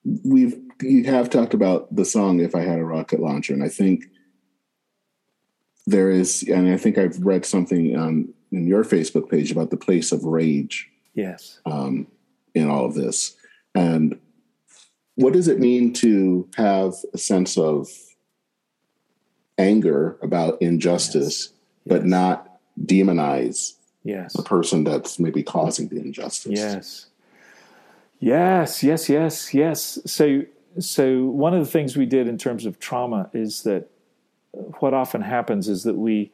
Speaker 2: we've you have talked about the song "If I Had a Rocket Launcher," and I think there is, and I think I've read something on in your Facebook page about the place of rage.
Speaker 3: Yes.
Speaker 2: Um, in all of this, and what does it mean to have a sense of anger about injustice, yes. but yes. not demonize
Speaker 3: yes.
Speaker 2: the person that's maybe causing the injustice?
Speaker 3: Yes. Yes, yes, yes, yes. So, so one of the things we did in terms of trauma is that what often happens is that we,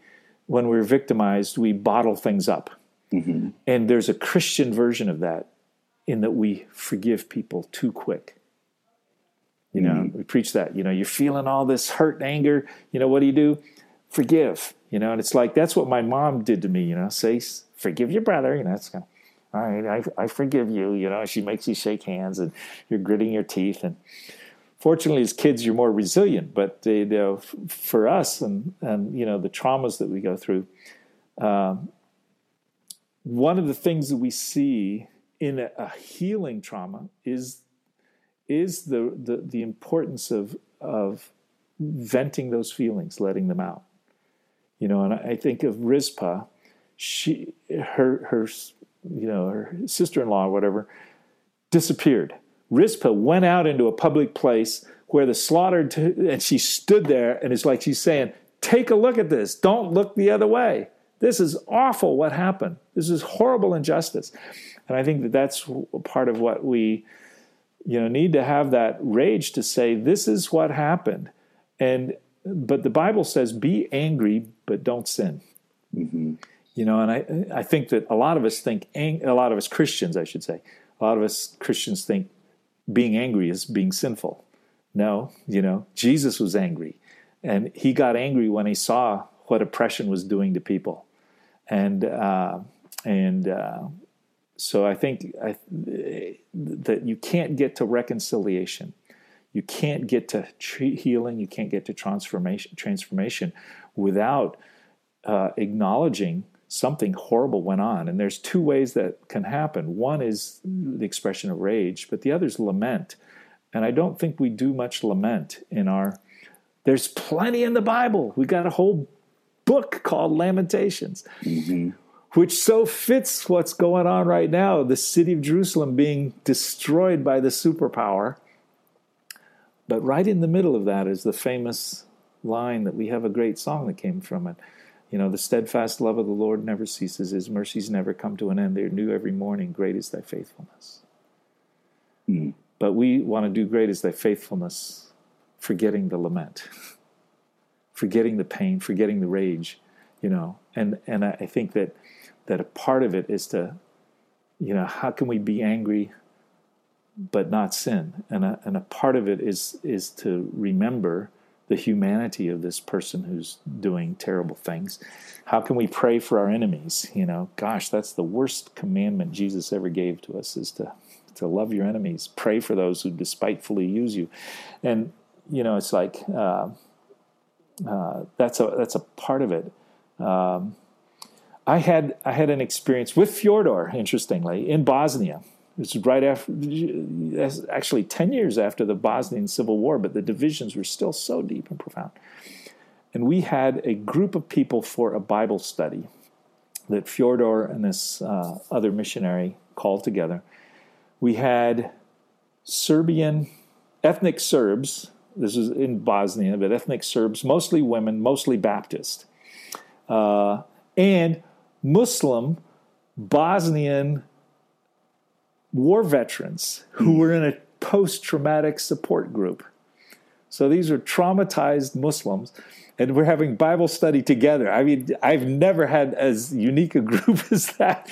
Speaker 3: when we're victimized, we bottle things up. Mm-hmm. And there's a Christian version of that in that we forgive people too quick. You know, mm-hmm. we preach that. You know, you're feeling all this hurt and anger. You know, what do you do? Forgive. You know, and it's like that's what my mom did to me. You know, say forgive your brother. You know, it's kind of all right, I, I forgive you. You know, she makes you shake hands and you're gritting your teeth. And fortunately, as kids, you're more resilient. But they, they, for us and, and, you know, the traumas that we go through, um, one of the things that we see in a, a healing trauma is is the, the, the importance of, of venting those feelings, letting them out. You know, and I, think of Rizpah, she, her, her you know, her sister-in-law or whatever, disappeared. Rizpah went out into a public place where the slaughtered, t- and she stood there, and it's like she's saying, "Take a look at this. Don't look the other way. This is awful. What happened? This is horrible injustice." And I think that that's part of what we, you know, need to have that rage to say, "This is what happened," and but the Bible says, "Be angry, but don't sin." Mm-hmm. You know, and I I think that a lot of us think a lot of us Christians, I should say, a lot of us Christians think being angry is being sinful. No, you know, Jesus was angry, and he got angry when he saw what oppression was doing to people, and uh, and uh, so I think I, that you can't get to reconciliation, you can't get to healing, you can't get to transformation transformation without uh, acknowledging something horrible went on. And there's two ways that can happen. One is the expression of rage, but the other is lament. And I don't think we do much lament in our. There's plenty in the Bible. We got a whole book called Lamentations, mm-hmm. which so fits what's going on right now. The city of Jerusalem being destroyed by the superpower. But right in the middle of that is the famous line that we have a great song that came from it you know, the steadfast love of the Lord never ceases. His mercies never come to an end. They're new every morning. Great is thy faithfulness. Mm. But we want to do great is thy faithfulness, forgetting the lament, [laughs] forgetting the pain, forgetting the rage, you know. And and I think that that a part of it is to, you know, how can we be angry but not sin? And a, and a part of it is is to remember the humanity of this person who's doing terrible things. How can we pray for our enemies? You know, gosh, that's the worst commandment Jesus ever gave to us is to to love your enemies, pray for those who despitefully use you. And you know, it's like uh, uh, that's a that's a part of it. Um, I had I had an experience with Fyodor, interestingly, in Bosnia. It was right after, actually, ten years after the Bosnian Civil War, but the divisions were still so deep and profound. And we had a group of people for a Bible study that Fyodor and this uh, other missionary called together. We had Serbian ethnic Serbs. This is in Bosnia, but ethnic Serbs, mostly women, mostly Baptist, uh, and Muslim Bosnian war veterans who were in a post traumatic support group. So these are traumatized Muslims, and we're having Bible study together. I mean, I've never had as unique a [laughs] group as that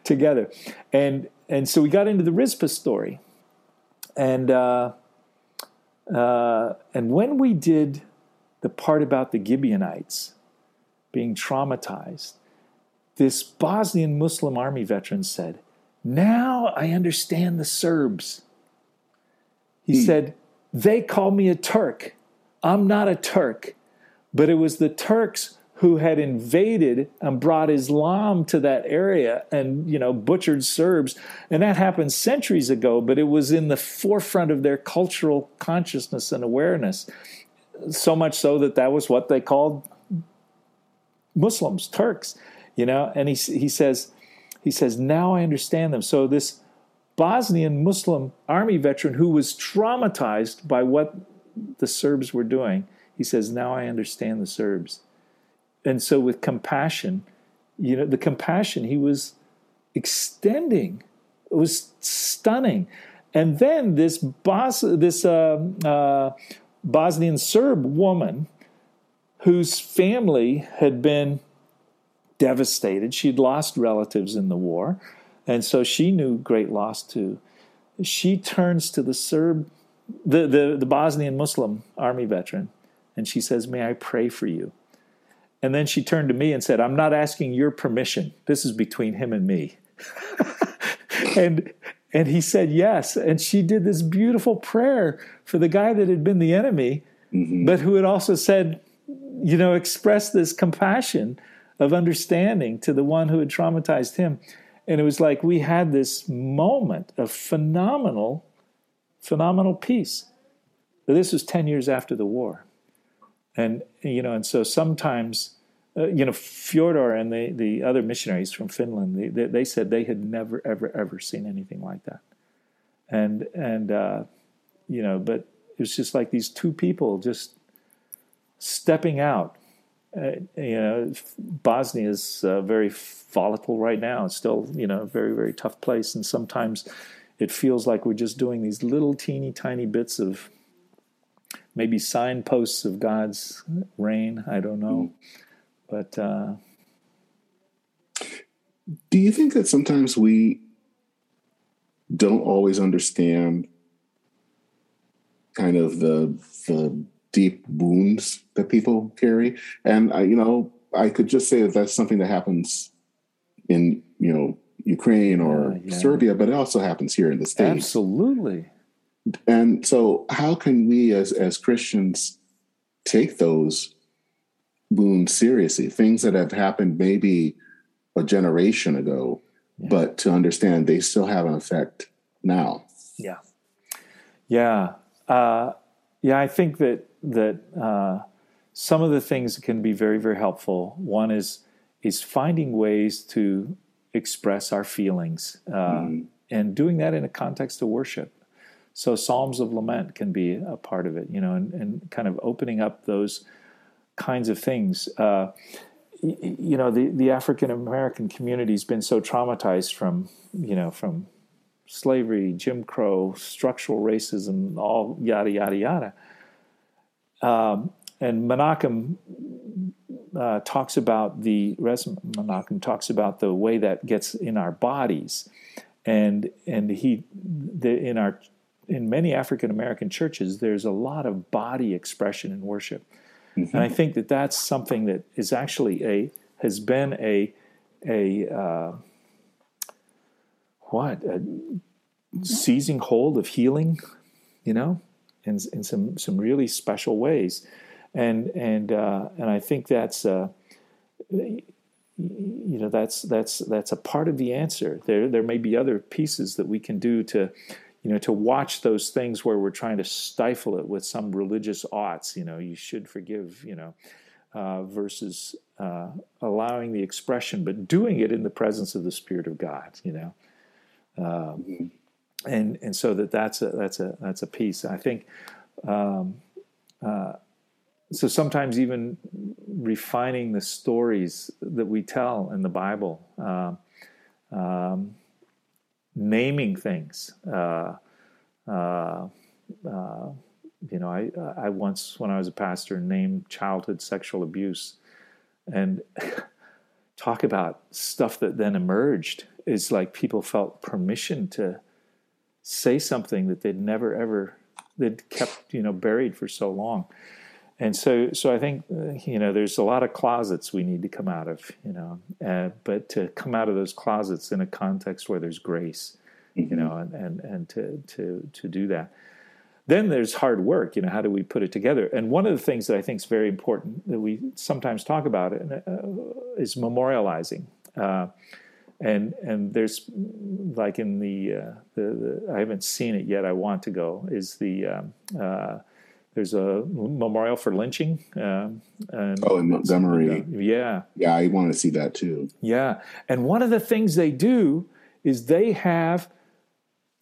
Speaker 3: [laughs] together. And, and so we got into the Rizpah story. And, uh, uh, and when we did the part about the Gibeonites being traumatized, this Bosnian Muslim army veteran said, Now I understand the Serbs. He hmm. said, They call me a Turk. I'm not a Turk. But it was the Turks who had invaded and brought Islam to that area and you know butchered Serbs and that happened centuries ago but it was in the forefront of their cultural consciousness and awareness so much so that that was what they called Muslims Turks you know and he he says he says now I understand them. So this Bosnian Muslim army veteran who was traumatized by what the Serbs were doing he says now I understand the Serbs. And so with compassion you know the compassion he was extending it was stunning. And then this Bos- this uh, uh, Bosnian Serb woman whose family had been devastated. She'd lost relatives in the war, and so she knew great loss too. She turns to the Serb, the, the, the Bosnian Muslim army veteran, and she says, May I pray for you? And then she turned to me and said, I'm not asking your permission. This is between him and me. [laughs] and and he said yes. And she did this beautiful prayer for the guy that had been the enemy, mm-hmm. but who had also said, you know, expressed this compassion of understanding to the one who had traumatized him. And it was like we had this moment of phenomenal, phenomenal peace. But this was 10 years after the war. And, you know, and so sometimes, uh, you know, Fyodor and the, the other missionaries from Finland, they, they, they, said they had never, ever, ever seen anything like that. And, and uh, you know, but it was just like these two people just stepping out. Uh, you know, Bosnia is uh, very volatile right now. It's still, you know, a very, very tough place. And sometimes it feels like we're just doing these little teeny tiny bits of maybe signposts of God's reign. I don't know. But uh,
Speaker 2: do you think that sometimes we don't always understand kind of the the deep wounds that people carry? And I, you know, I could just say that that's something that happens in you know Ukraine or yeah, yeah. Serbia, but it also happens here in the states.
Speaker 3: Absolutely.
Speaker 2: And so, how can we as as Christians take those wounds seriously? Things that have happened maybe a generation ago, yeah. but to understand they still have an effect now.
Speaker 3: Yeah, yeah, uh, yeah. I think that that uh, some of the things that can be very very helpful. One is is finding ways to express our feelings uh, mm. and doing that in a context of worship. So Psalms of Lament can be a part of it, you know, and, and kind of opening up those kinds of things. Uh, you know, the, the African American community has been so traumatized from, you know, from slavery, Jim Crow, structural racism, all yada, yada, yada. Um, and Menakem uh, talks about the, Menakem talks about the way that gets in our bodies. And, and he, the, in our in many African American churches, there's a lot of body expression in worship, mm-hmm. and I think that that's something that is actually a has been a a uh, what a seizing hold of healing, you know, in in some some really special ways, and and uh, and I think that's uh, you know that's that's that's a part of the answer. There there may be other pieces that we can do to you know to watch those things where we're trying to stifle it with some religious oughts. You know, you should forgive. You know. Uh, versus uh, allowing the expression, but doing it in the presence of the Spirit of God, you know, um, mm-hmm. And and so that that's a that's a that's a piece. I think um, uh, so sometimes even refining the stories that we tell in the Bible, uh, um, naming things. Uh, uh, uh, you know, I, I once, when I was a pastor, named childhood sexual abuse, and [laughs] talk about stuff that then emerged. It's like people felt permission to say something that they'd never ever they'd kept you know buried for so long. And so so I think uh, you know there's a lot of closets we need to come out of you know uh, but to come out of those closets in a context where there's grace mm-hmm. you know and, and and to to to do that. Then there's hard work you know how do we put it together? And one of the things that I think is very important that we sometimes talk about it, uh, is memorializing. Uh, and and there's like in the, uh, the, the I haven't seen it yet I want to go is the um, uh, there's a memorial for lynching. Um,
Speaker 2: oh, in Montgomery.
Speaker 3: Yeah.
Speaker 2: Yeah, I want to see that too.
Speaker 3: Yeah, and one of the things they do is they have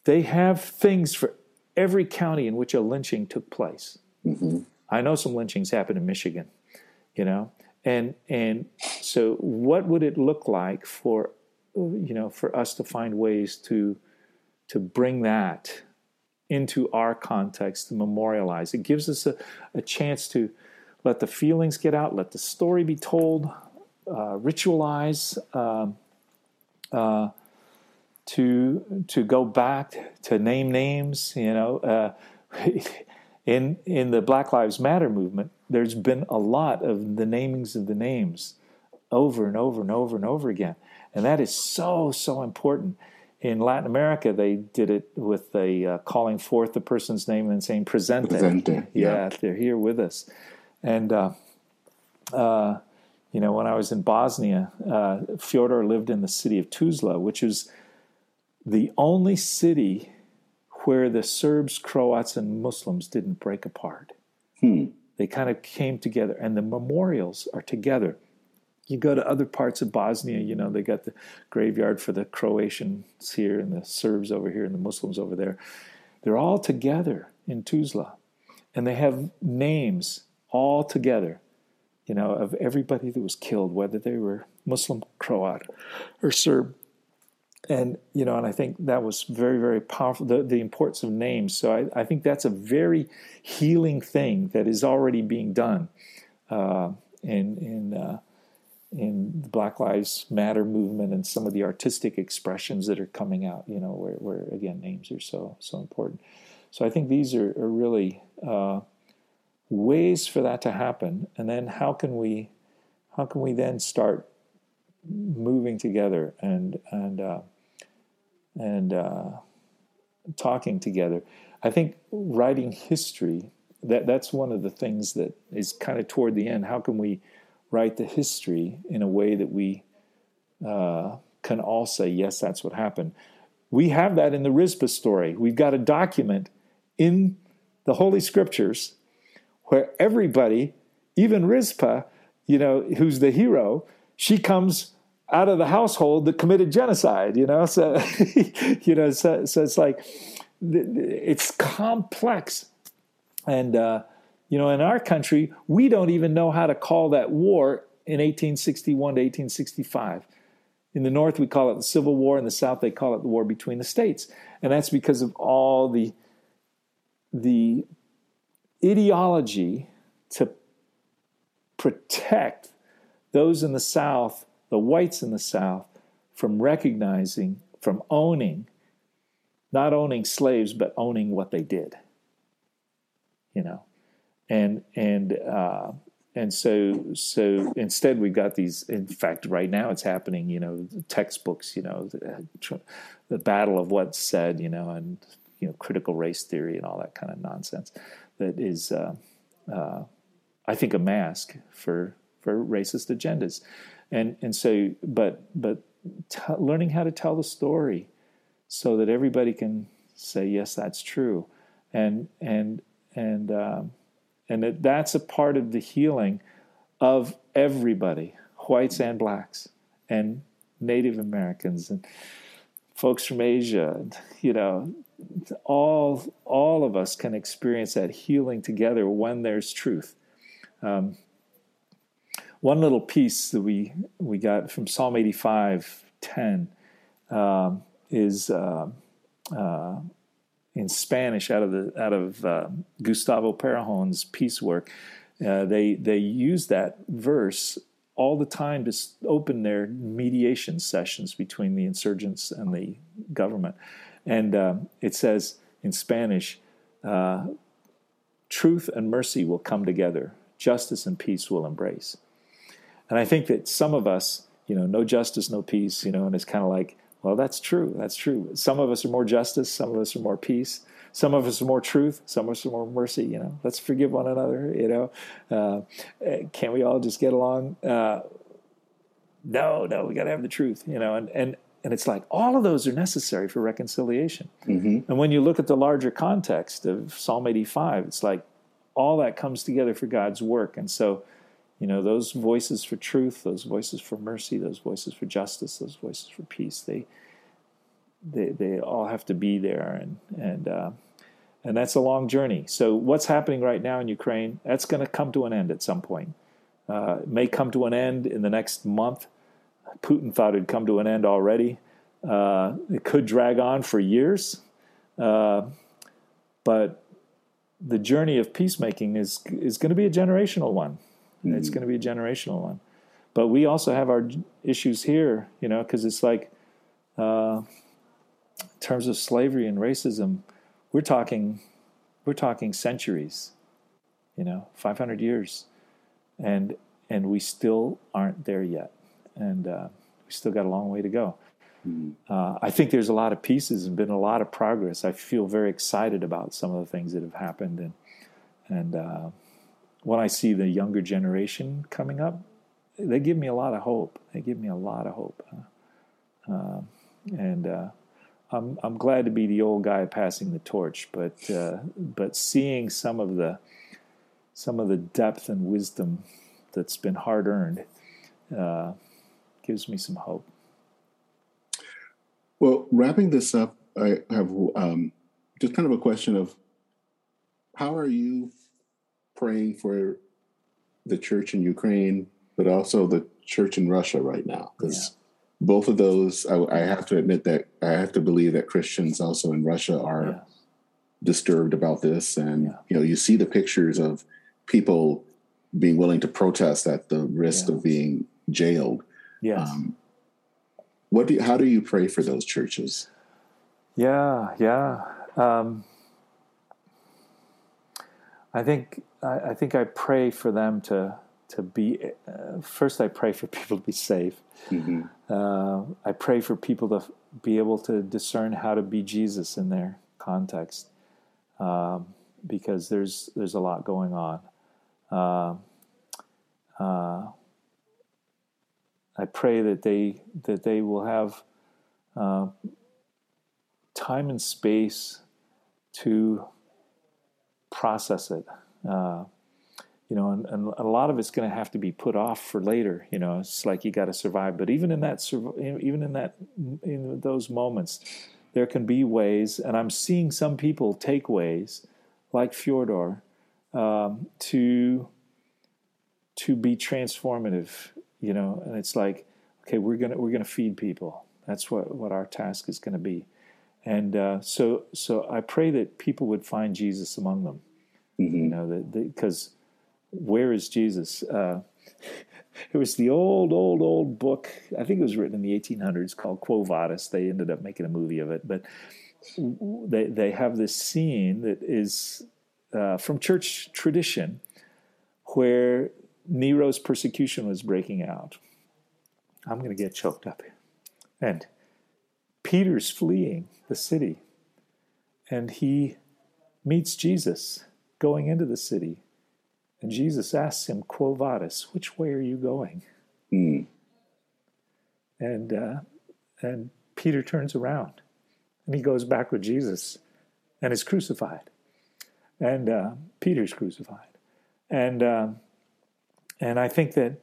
Speaker 3: they have things for every county in which a lynching took place. Mm-hmm. I know some lynchings happened in Michigan, you know, and and so what would it look like for you know for us to find ways to to bring that into our context to memorialize. It gives us a, a chance to let the feelings get out, let the story be told, uh, ritualize, um, uh, to to go back to name names. You know, uh, [laughs] in in the Black Lives Matter movement, there's been a lot of the namings of the names over and over and over and over again, and that is so so important in Latin America, they did it with the uh, calling forth the person's name and saying "presente."
Speaker 2: Presente.
Speaker 3: Yeah, yeah. they're here with us. And uh, uh, you know, when I was in Bosnia, uh, Fyodor lived in the city of Tuzla, which is the only city where the Serbs, Croats, and Muslims didn't break apart. Hmm. They kind of came together, and the memorials are together you go to other parts of Bosnia, you know, they got the graveyard for the Croatians here and the Serbs over here and the Muslims over there. They're all together in Tuzla. And they have names all together, you know, of everybody that was killed, whether they were Muslim, Croat, or Serb. And, you know, and I think that was very, very powerful, the, the importance of names. So I, I think that's a very healing thing that is already being done uh, in, in uh, in the Black Lives Matter movement and some of the artistic expressions that are coming out, you know, where, where again names are so so important. So I think these are, are really uh, ways for that to happen. And then how can we how can we then start moving together and and uh, and uh, talking together? I think writing history that that's one of the things that is kind of toward the end. How can we write the history in a way that we uh, can all say, yes, that's what happened. We have that in the Rizpah story. We've got a document in the Holy Scriptures where everybody, even Rizpah, you know, who's the hero, she comes out of the household that committed genocide, you know? [laughs] So, you know, so, so it's like, it's complex. And, uh, you know, in our country, we don't even know how to call that war in 1861 to 1865. In the North, we call it the Civil War. In the South, they call it the war between the states. And that's because of all the, the ideology to protect those in the South, the whites in the South, from recognizing, from owning, not owning slaves, but owning what they did. You know, and and uh, and so so instead we've got these. In fact, right now it's happening. You know, textbooks. You know, the, the battle of what's said. You know, and you know, critical race theory and all that kind of nonsense that is uh, uh, I think, a mask for for racist agendas, and and so, but but t- learning how to tell the story so that everybody can say yes, that's true, and and and um, and that that's a part of the healing of everybody, whites and blacks, and Native Americans, and folks from Asia, you know, all all of us can experience that healing together when there's truth. Um, one little piece that we we got from Psalm 85, 10 um, is uh, uh, in Spanish out of the out of uh, Gustavo Parajón's piecework. Uh, they they use that verse all the time to open their mediation sessions between the insurgents and the government, and uh, it says in Spanish, uh, "Truth and mercy will come together; justice and peace will embrace." And I think that some of us, you know, no justice, no peace, you know, and it's kind of like, well, that's true. That's true. Some of us are more justice. Some of us are more peace. Some of us are more truth. Some of us are more mercy. You know, let's forgive one another. You know, uh, can't we all just get along? Uh, no, no, we got to have the truth. You know, and and and it's like all of those are necessary for reconciliation. Mm-hmm. And when you look at the larger context of Psalm 85, it's like all that comes together for God's work. And so you know those voices for truth those voices for mercy those voices for justice those voices for peace they they, they all have to be there and and uh, and that's a long journey. So what's happening right now in ukraine that's going to come to an end at some point. Uh, it may come to an end in the next month. Putin thought it'd come to an end already. Uh, it could drag on for years. Uh, but the journey of peacemaking is is going to be a generational one Mm-hmm. It's going to be a generational one. But we also have our issues here, you know, because it's like, uh, in terms of slavery and racism, we're talking, we're talking centuries, you know, 500 years, and and we still aren't there yet, and uh, we still got a long way to go. Mm-hmm. Uh, I think there's a lot of pieces and been a lot of progress. I feel very excited about some of the things that have happened, and and uh, when I see the younger generation coming up, they give me a lot of hope. They give me a lot of hope, uh, and uh, I'm I'm glad to be the old guy passing the torch. But uh, but seeing some of the some of the depth and wisdom that's been hard earned uh, gives me some hope.
Speaker 2: Well, wrapping this up, I have um, just kind of a question of how are you praying for the church in Ukraine, but also the church in Russia right now, because yeah. both of those, I, I, have to admit that I have to believe that Christians also in Russia are yeah. disturbed about this, and yeah. you know, you see the pictures of people being willing to protest at the risk of being jailed.
Speaker 3: Yes. Um,
Speaker 2: what do you, how do you pray for those churches?
Speaker 3: Yeah, yeah. Um, I think I, I, think I pray for them to to be. Uh, first, I pray for [laughs] people to be safe. Mm-hmm. Uh, I pray for people to be able to discern how to be Jesus in their context, um, because there's there's a lot going on. Uh, uh I pray that they that they will have uh, time and space to process it. Uh, you know, and, and, a lot of it's going to have to be put off for later. You know, it's like you got to survive. But even in that, even in that, in those moments, there can be ways, and I'm seeing some people take ways, like Fyodor, um, to to be transformative. You know, and it's like, okay, we're gonna we're gonna feed people. That's what what our task is going to be. And uh, so, so I pray that people would find Jesus among them. Mm-hmm. You know, because where is Jesus? Uh, [laughs] it was the old, old, old book. I think it was written in the 1800s called Quo Vadis. They ended up making a movie of it, but they they have this scene that is uh, from church tradition where Nero's persecution was breaking out. I'm going to get choked up, here, and Peter's fleeing the city, and he meets Jesus going into the city. And Jesus asks him, Quo vadis, which way are you going?
Speaker 2: Mm.
Speaker 3: And, uh, and Peter turns around and he goes back with Jesus and is crucified. And uh, Peter's crucified. And, uh, and I think that,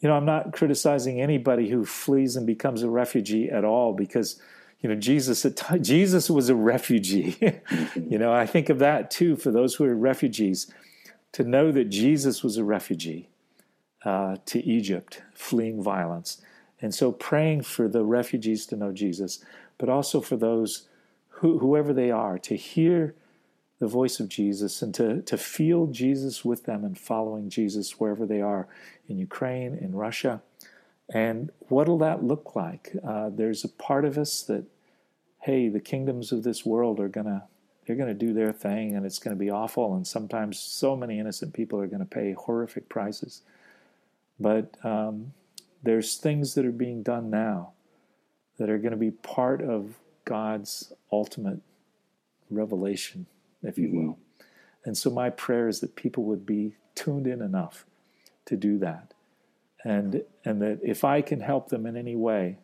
Speaker 3: you know, I'm not criticizing anybody who flees and becomes a refugee at all because, you know, Jesus, Jesus was a refugee. [laughs] you know, I think of that too for those who are refugees to know that Jesus was a refugee uh, to Egypt, fleeing violence. And so praying for the refugees to know Jesus, but also for those, who, whoever they are, to hear the voice of Jesus and to, to feel Jesus with them and following Jesus wherever they are in Ukraine, in Russia. And what'll that look like? Uh, there's a part of us that, hey, the kingdoms of this world are going to they're going to do their thing and it's going to be awful. And sometimes so many innocent people are going to pay horrific prices. But um, there's things that are being done now that are going to be part of God's ultimate revelation, if you will. And so my prayer is that people would be tuned in enough to do that. And, and that if I can help them in any way,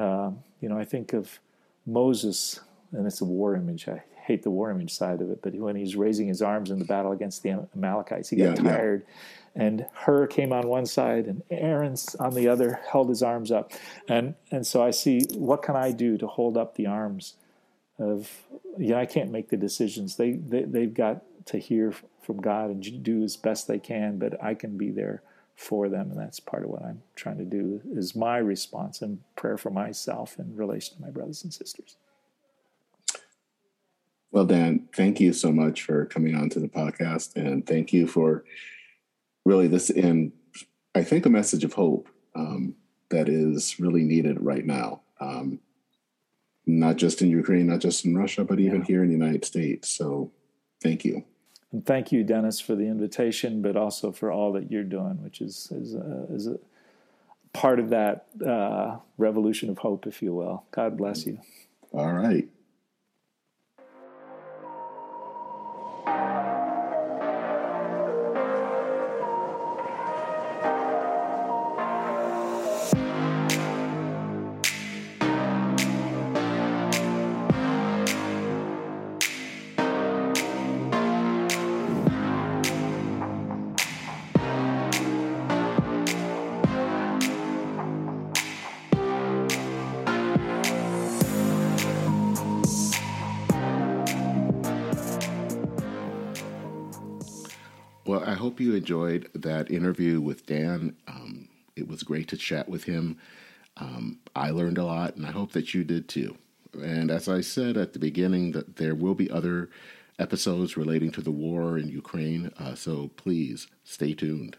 Speaker 3: uh, you know, I think of Moses, and it's a war image. I hate the war image side of it, but when he's raising his arms in the battle against the Amalekites, he got yeah, tired. Yeah. And Hur came on one side and Aaron's on the other, held his arms up. And and so I see what can I do to hold up the arms of yeah, I can't make the decisions. They, they they've got to hear from God and do as best they can, but I can be there for them and that's part of what I'm trying to do is my response and prayer for myself in relation to my brothers and sisters.
Speaker 2: Well, Dan, thank you so much for coming on to the podcast. And thank you for really this, and I think a message of hope um, that is really needed right now. Um, not just in Ukraine, not just in Russia, but even yeah. here in the United States. So thank you.
Speaker 3: And thank you, Dennis, for the invitation, but also for all that you're doing, which is, is, a, is a part of that uh, revolution of hope, if you will. God bless you.
Speaker 2: All right. Enjoyed that interview with Dan. Um, it was great to chat with him. Um, I learned a lot, and I hope that you did too. And as I said at the beginning, that there will be other episodes relating to the war in Ukraine. Uh, so please stay tuned.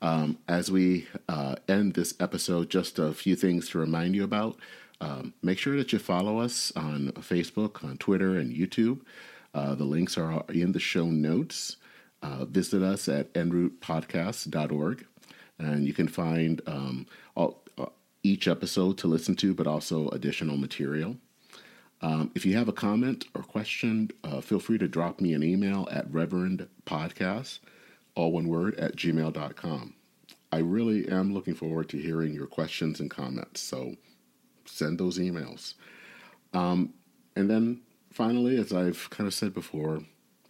Speaker 2: Um, as we uh, end this episode, just a few things to remind you about. Um, make sure that you follow us on Facebook, on Twitter, and YouTube. Uh, the links are in the show notes. Uh, visit us at enroutepodcast.org, and you can find um, all, uh, each episode to listen to, but also additional material. Um, if you have a comment or question, uh, feel free to drop me an email at reverendpodcast, all one word, at gmail.com. I really am looking forward to hearing your questions and comments, so send those emails. Um, and then finally, as I've kind of said before,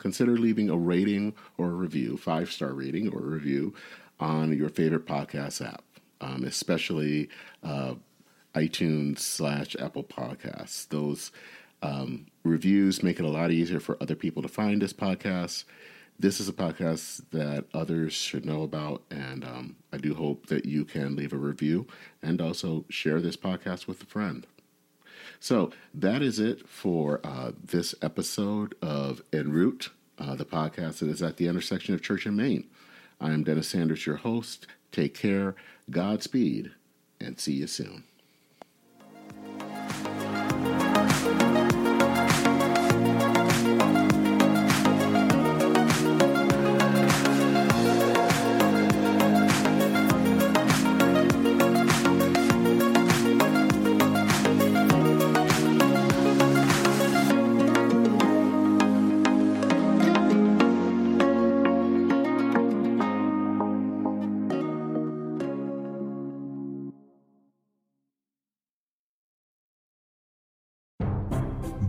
Speaker 2: consider leaving a rating or a review, five star rating or review on your favorite podcast app, um, especially uh, iTunes slash Apple Podcasts. Those um, reviews make it a lot easier for other people to find this podcast. This is a podcast that others should know about, and um, I do hope that you can leave a review and also share this podcast with a friend. So that is it for uh, this episode of En Route, uh, the podcast that is at the intersection of church and Main. I am Dennis Sanders, your host. Take care, Godspeed, and see you soon.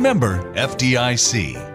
Speaker 1: Member FDIC.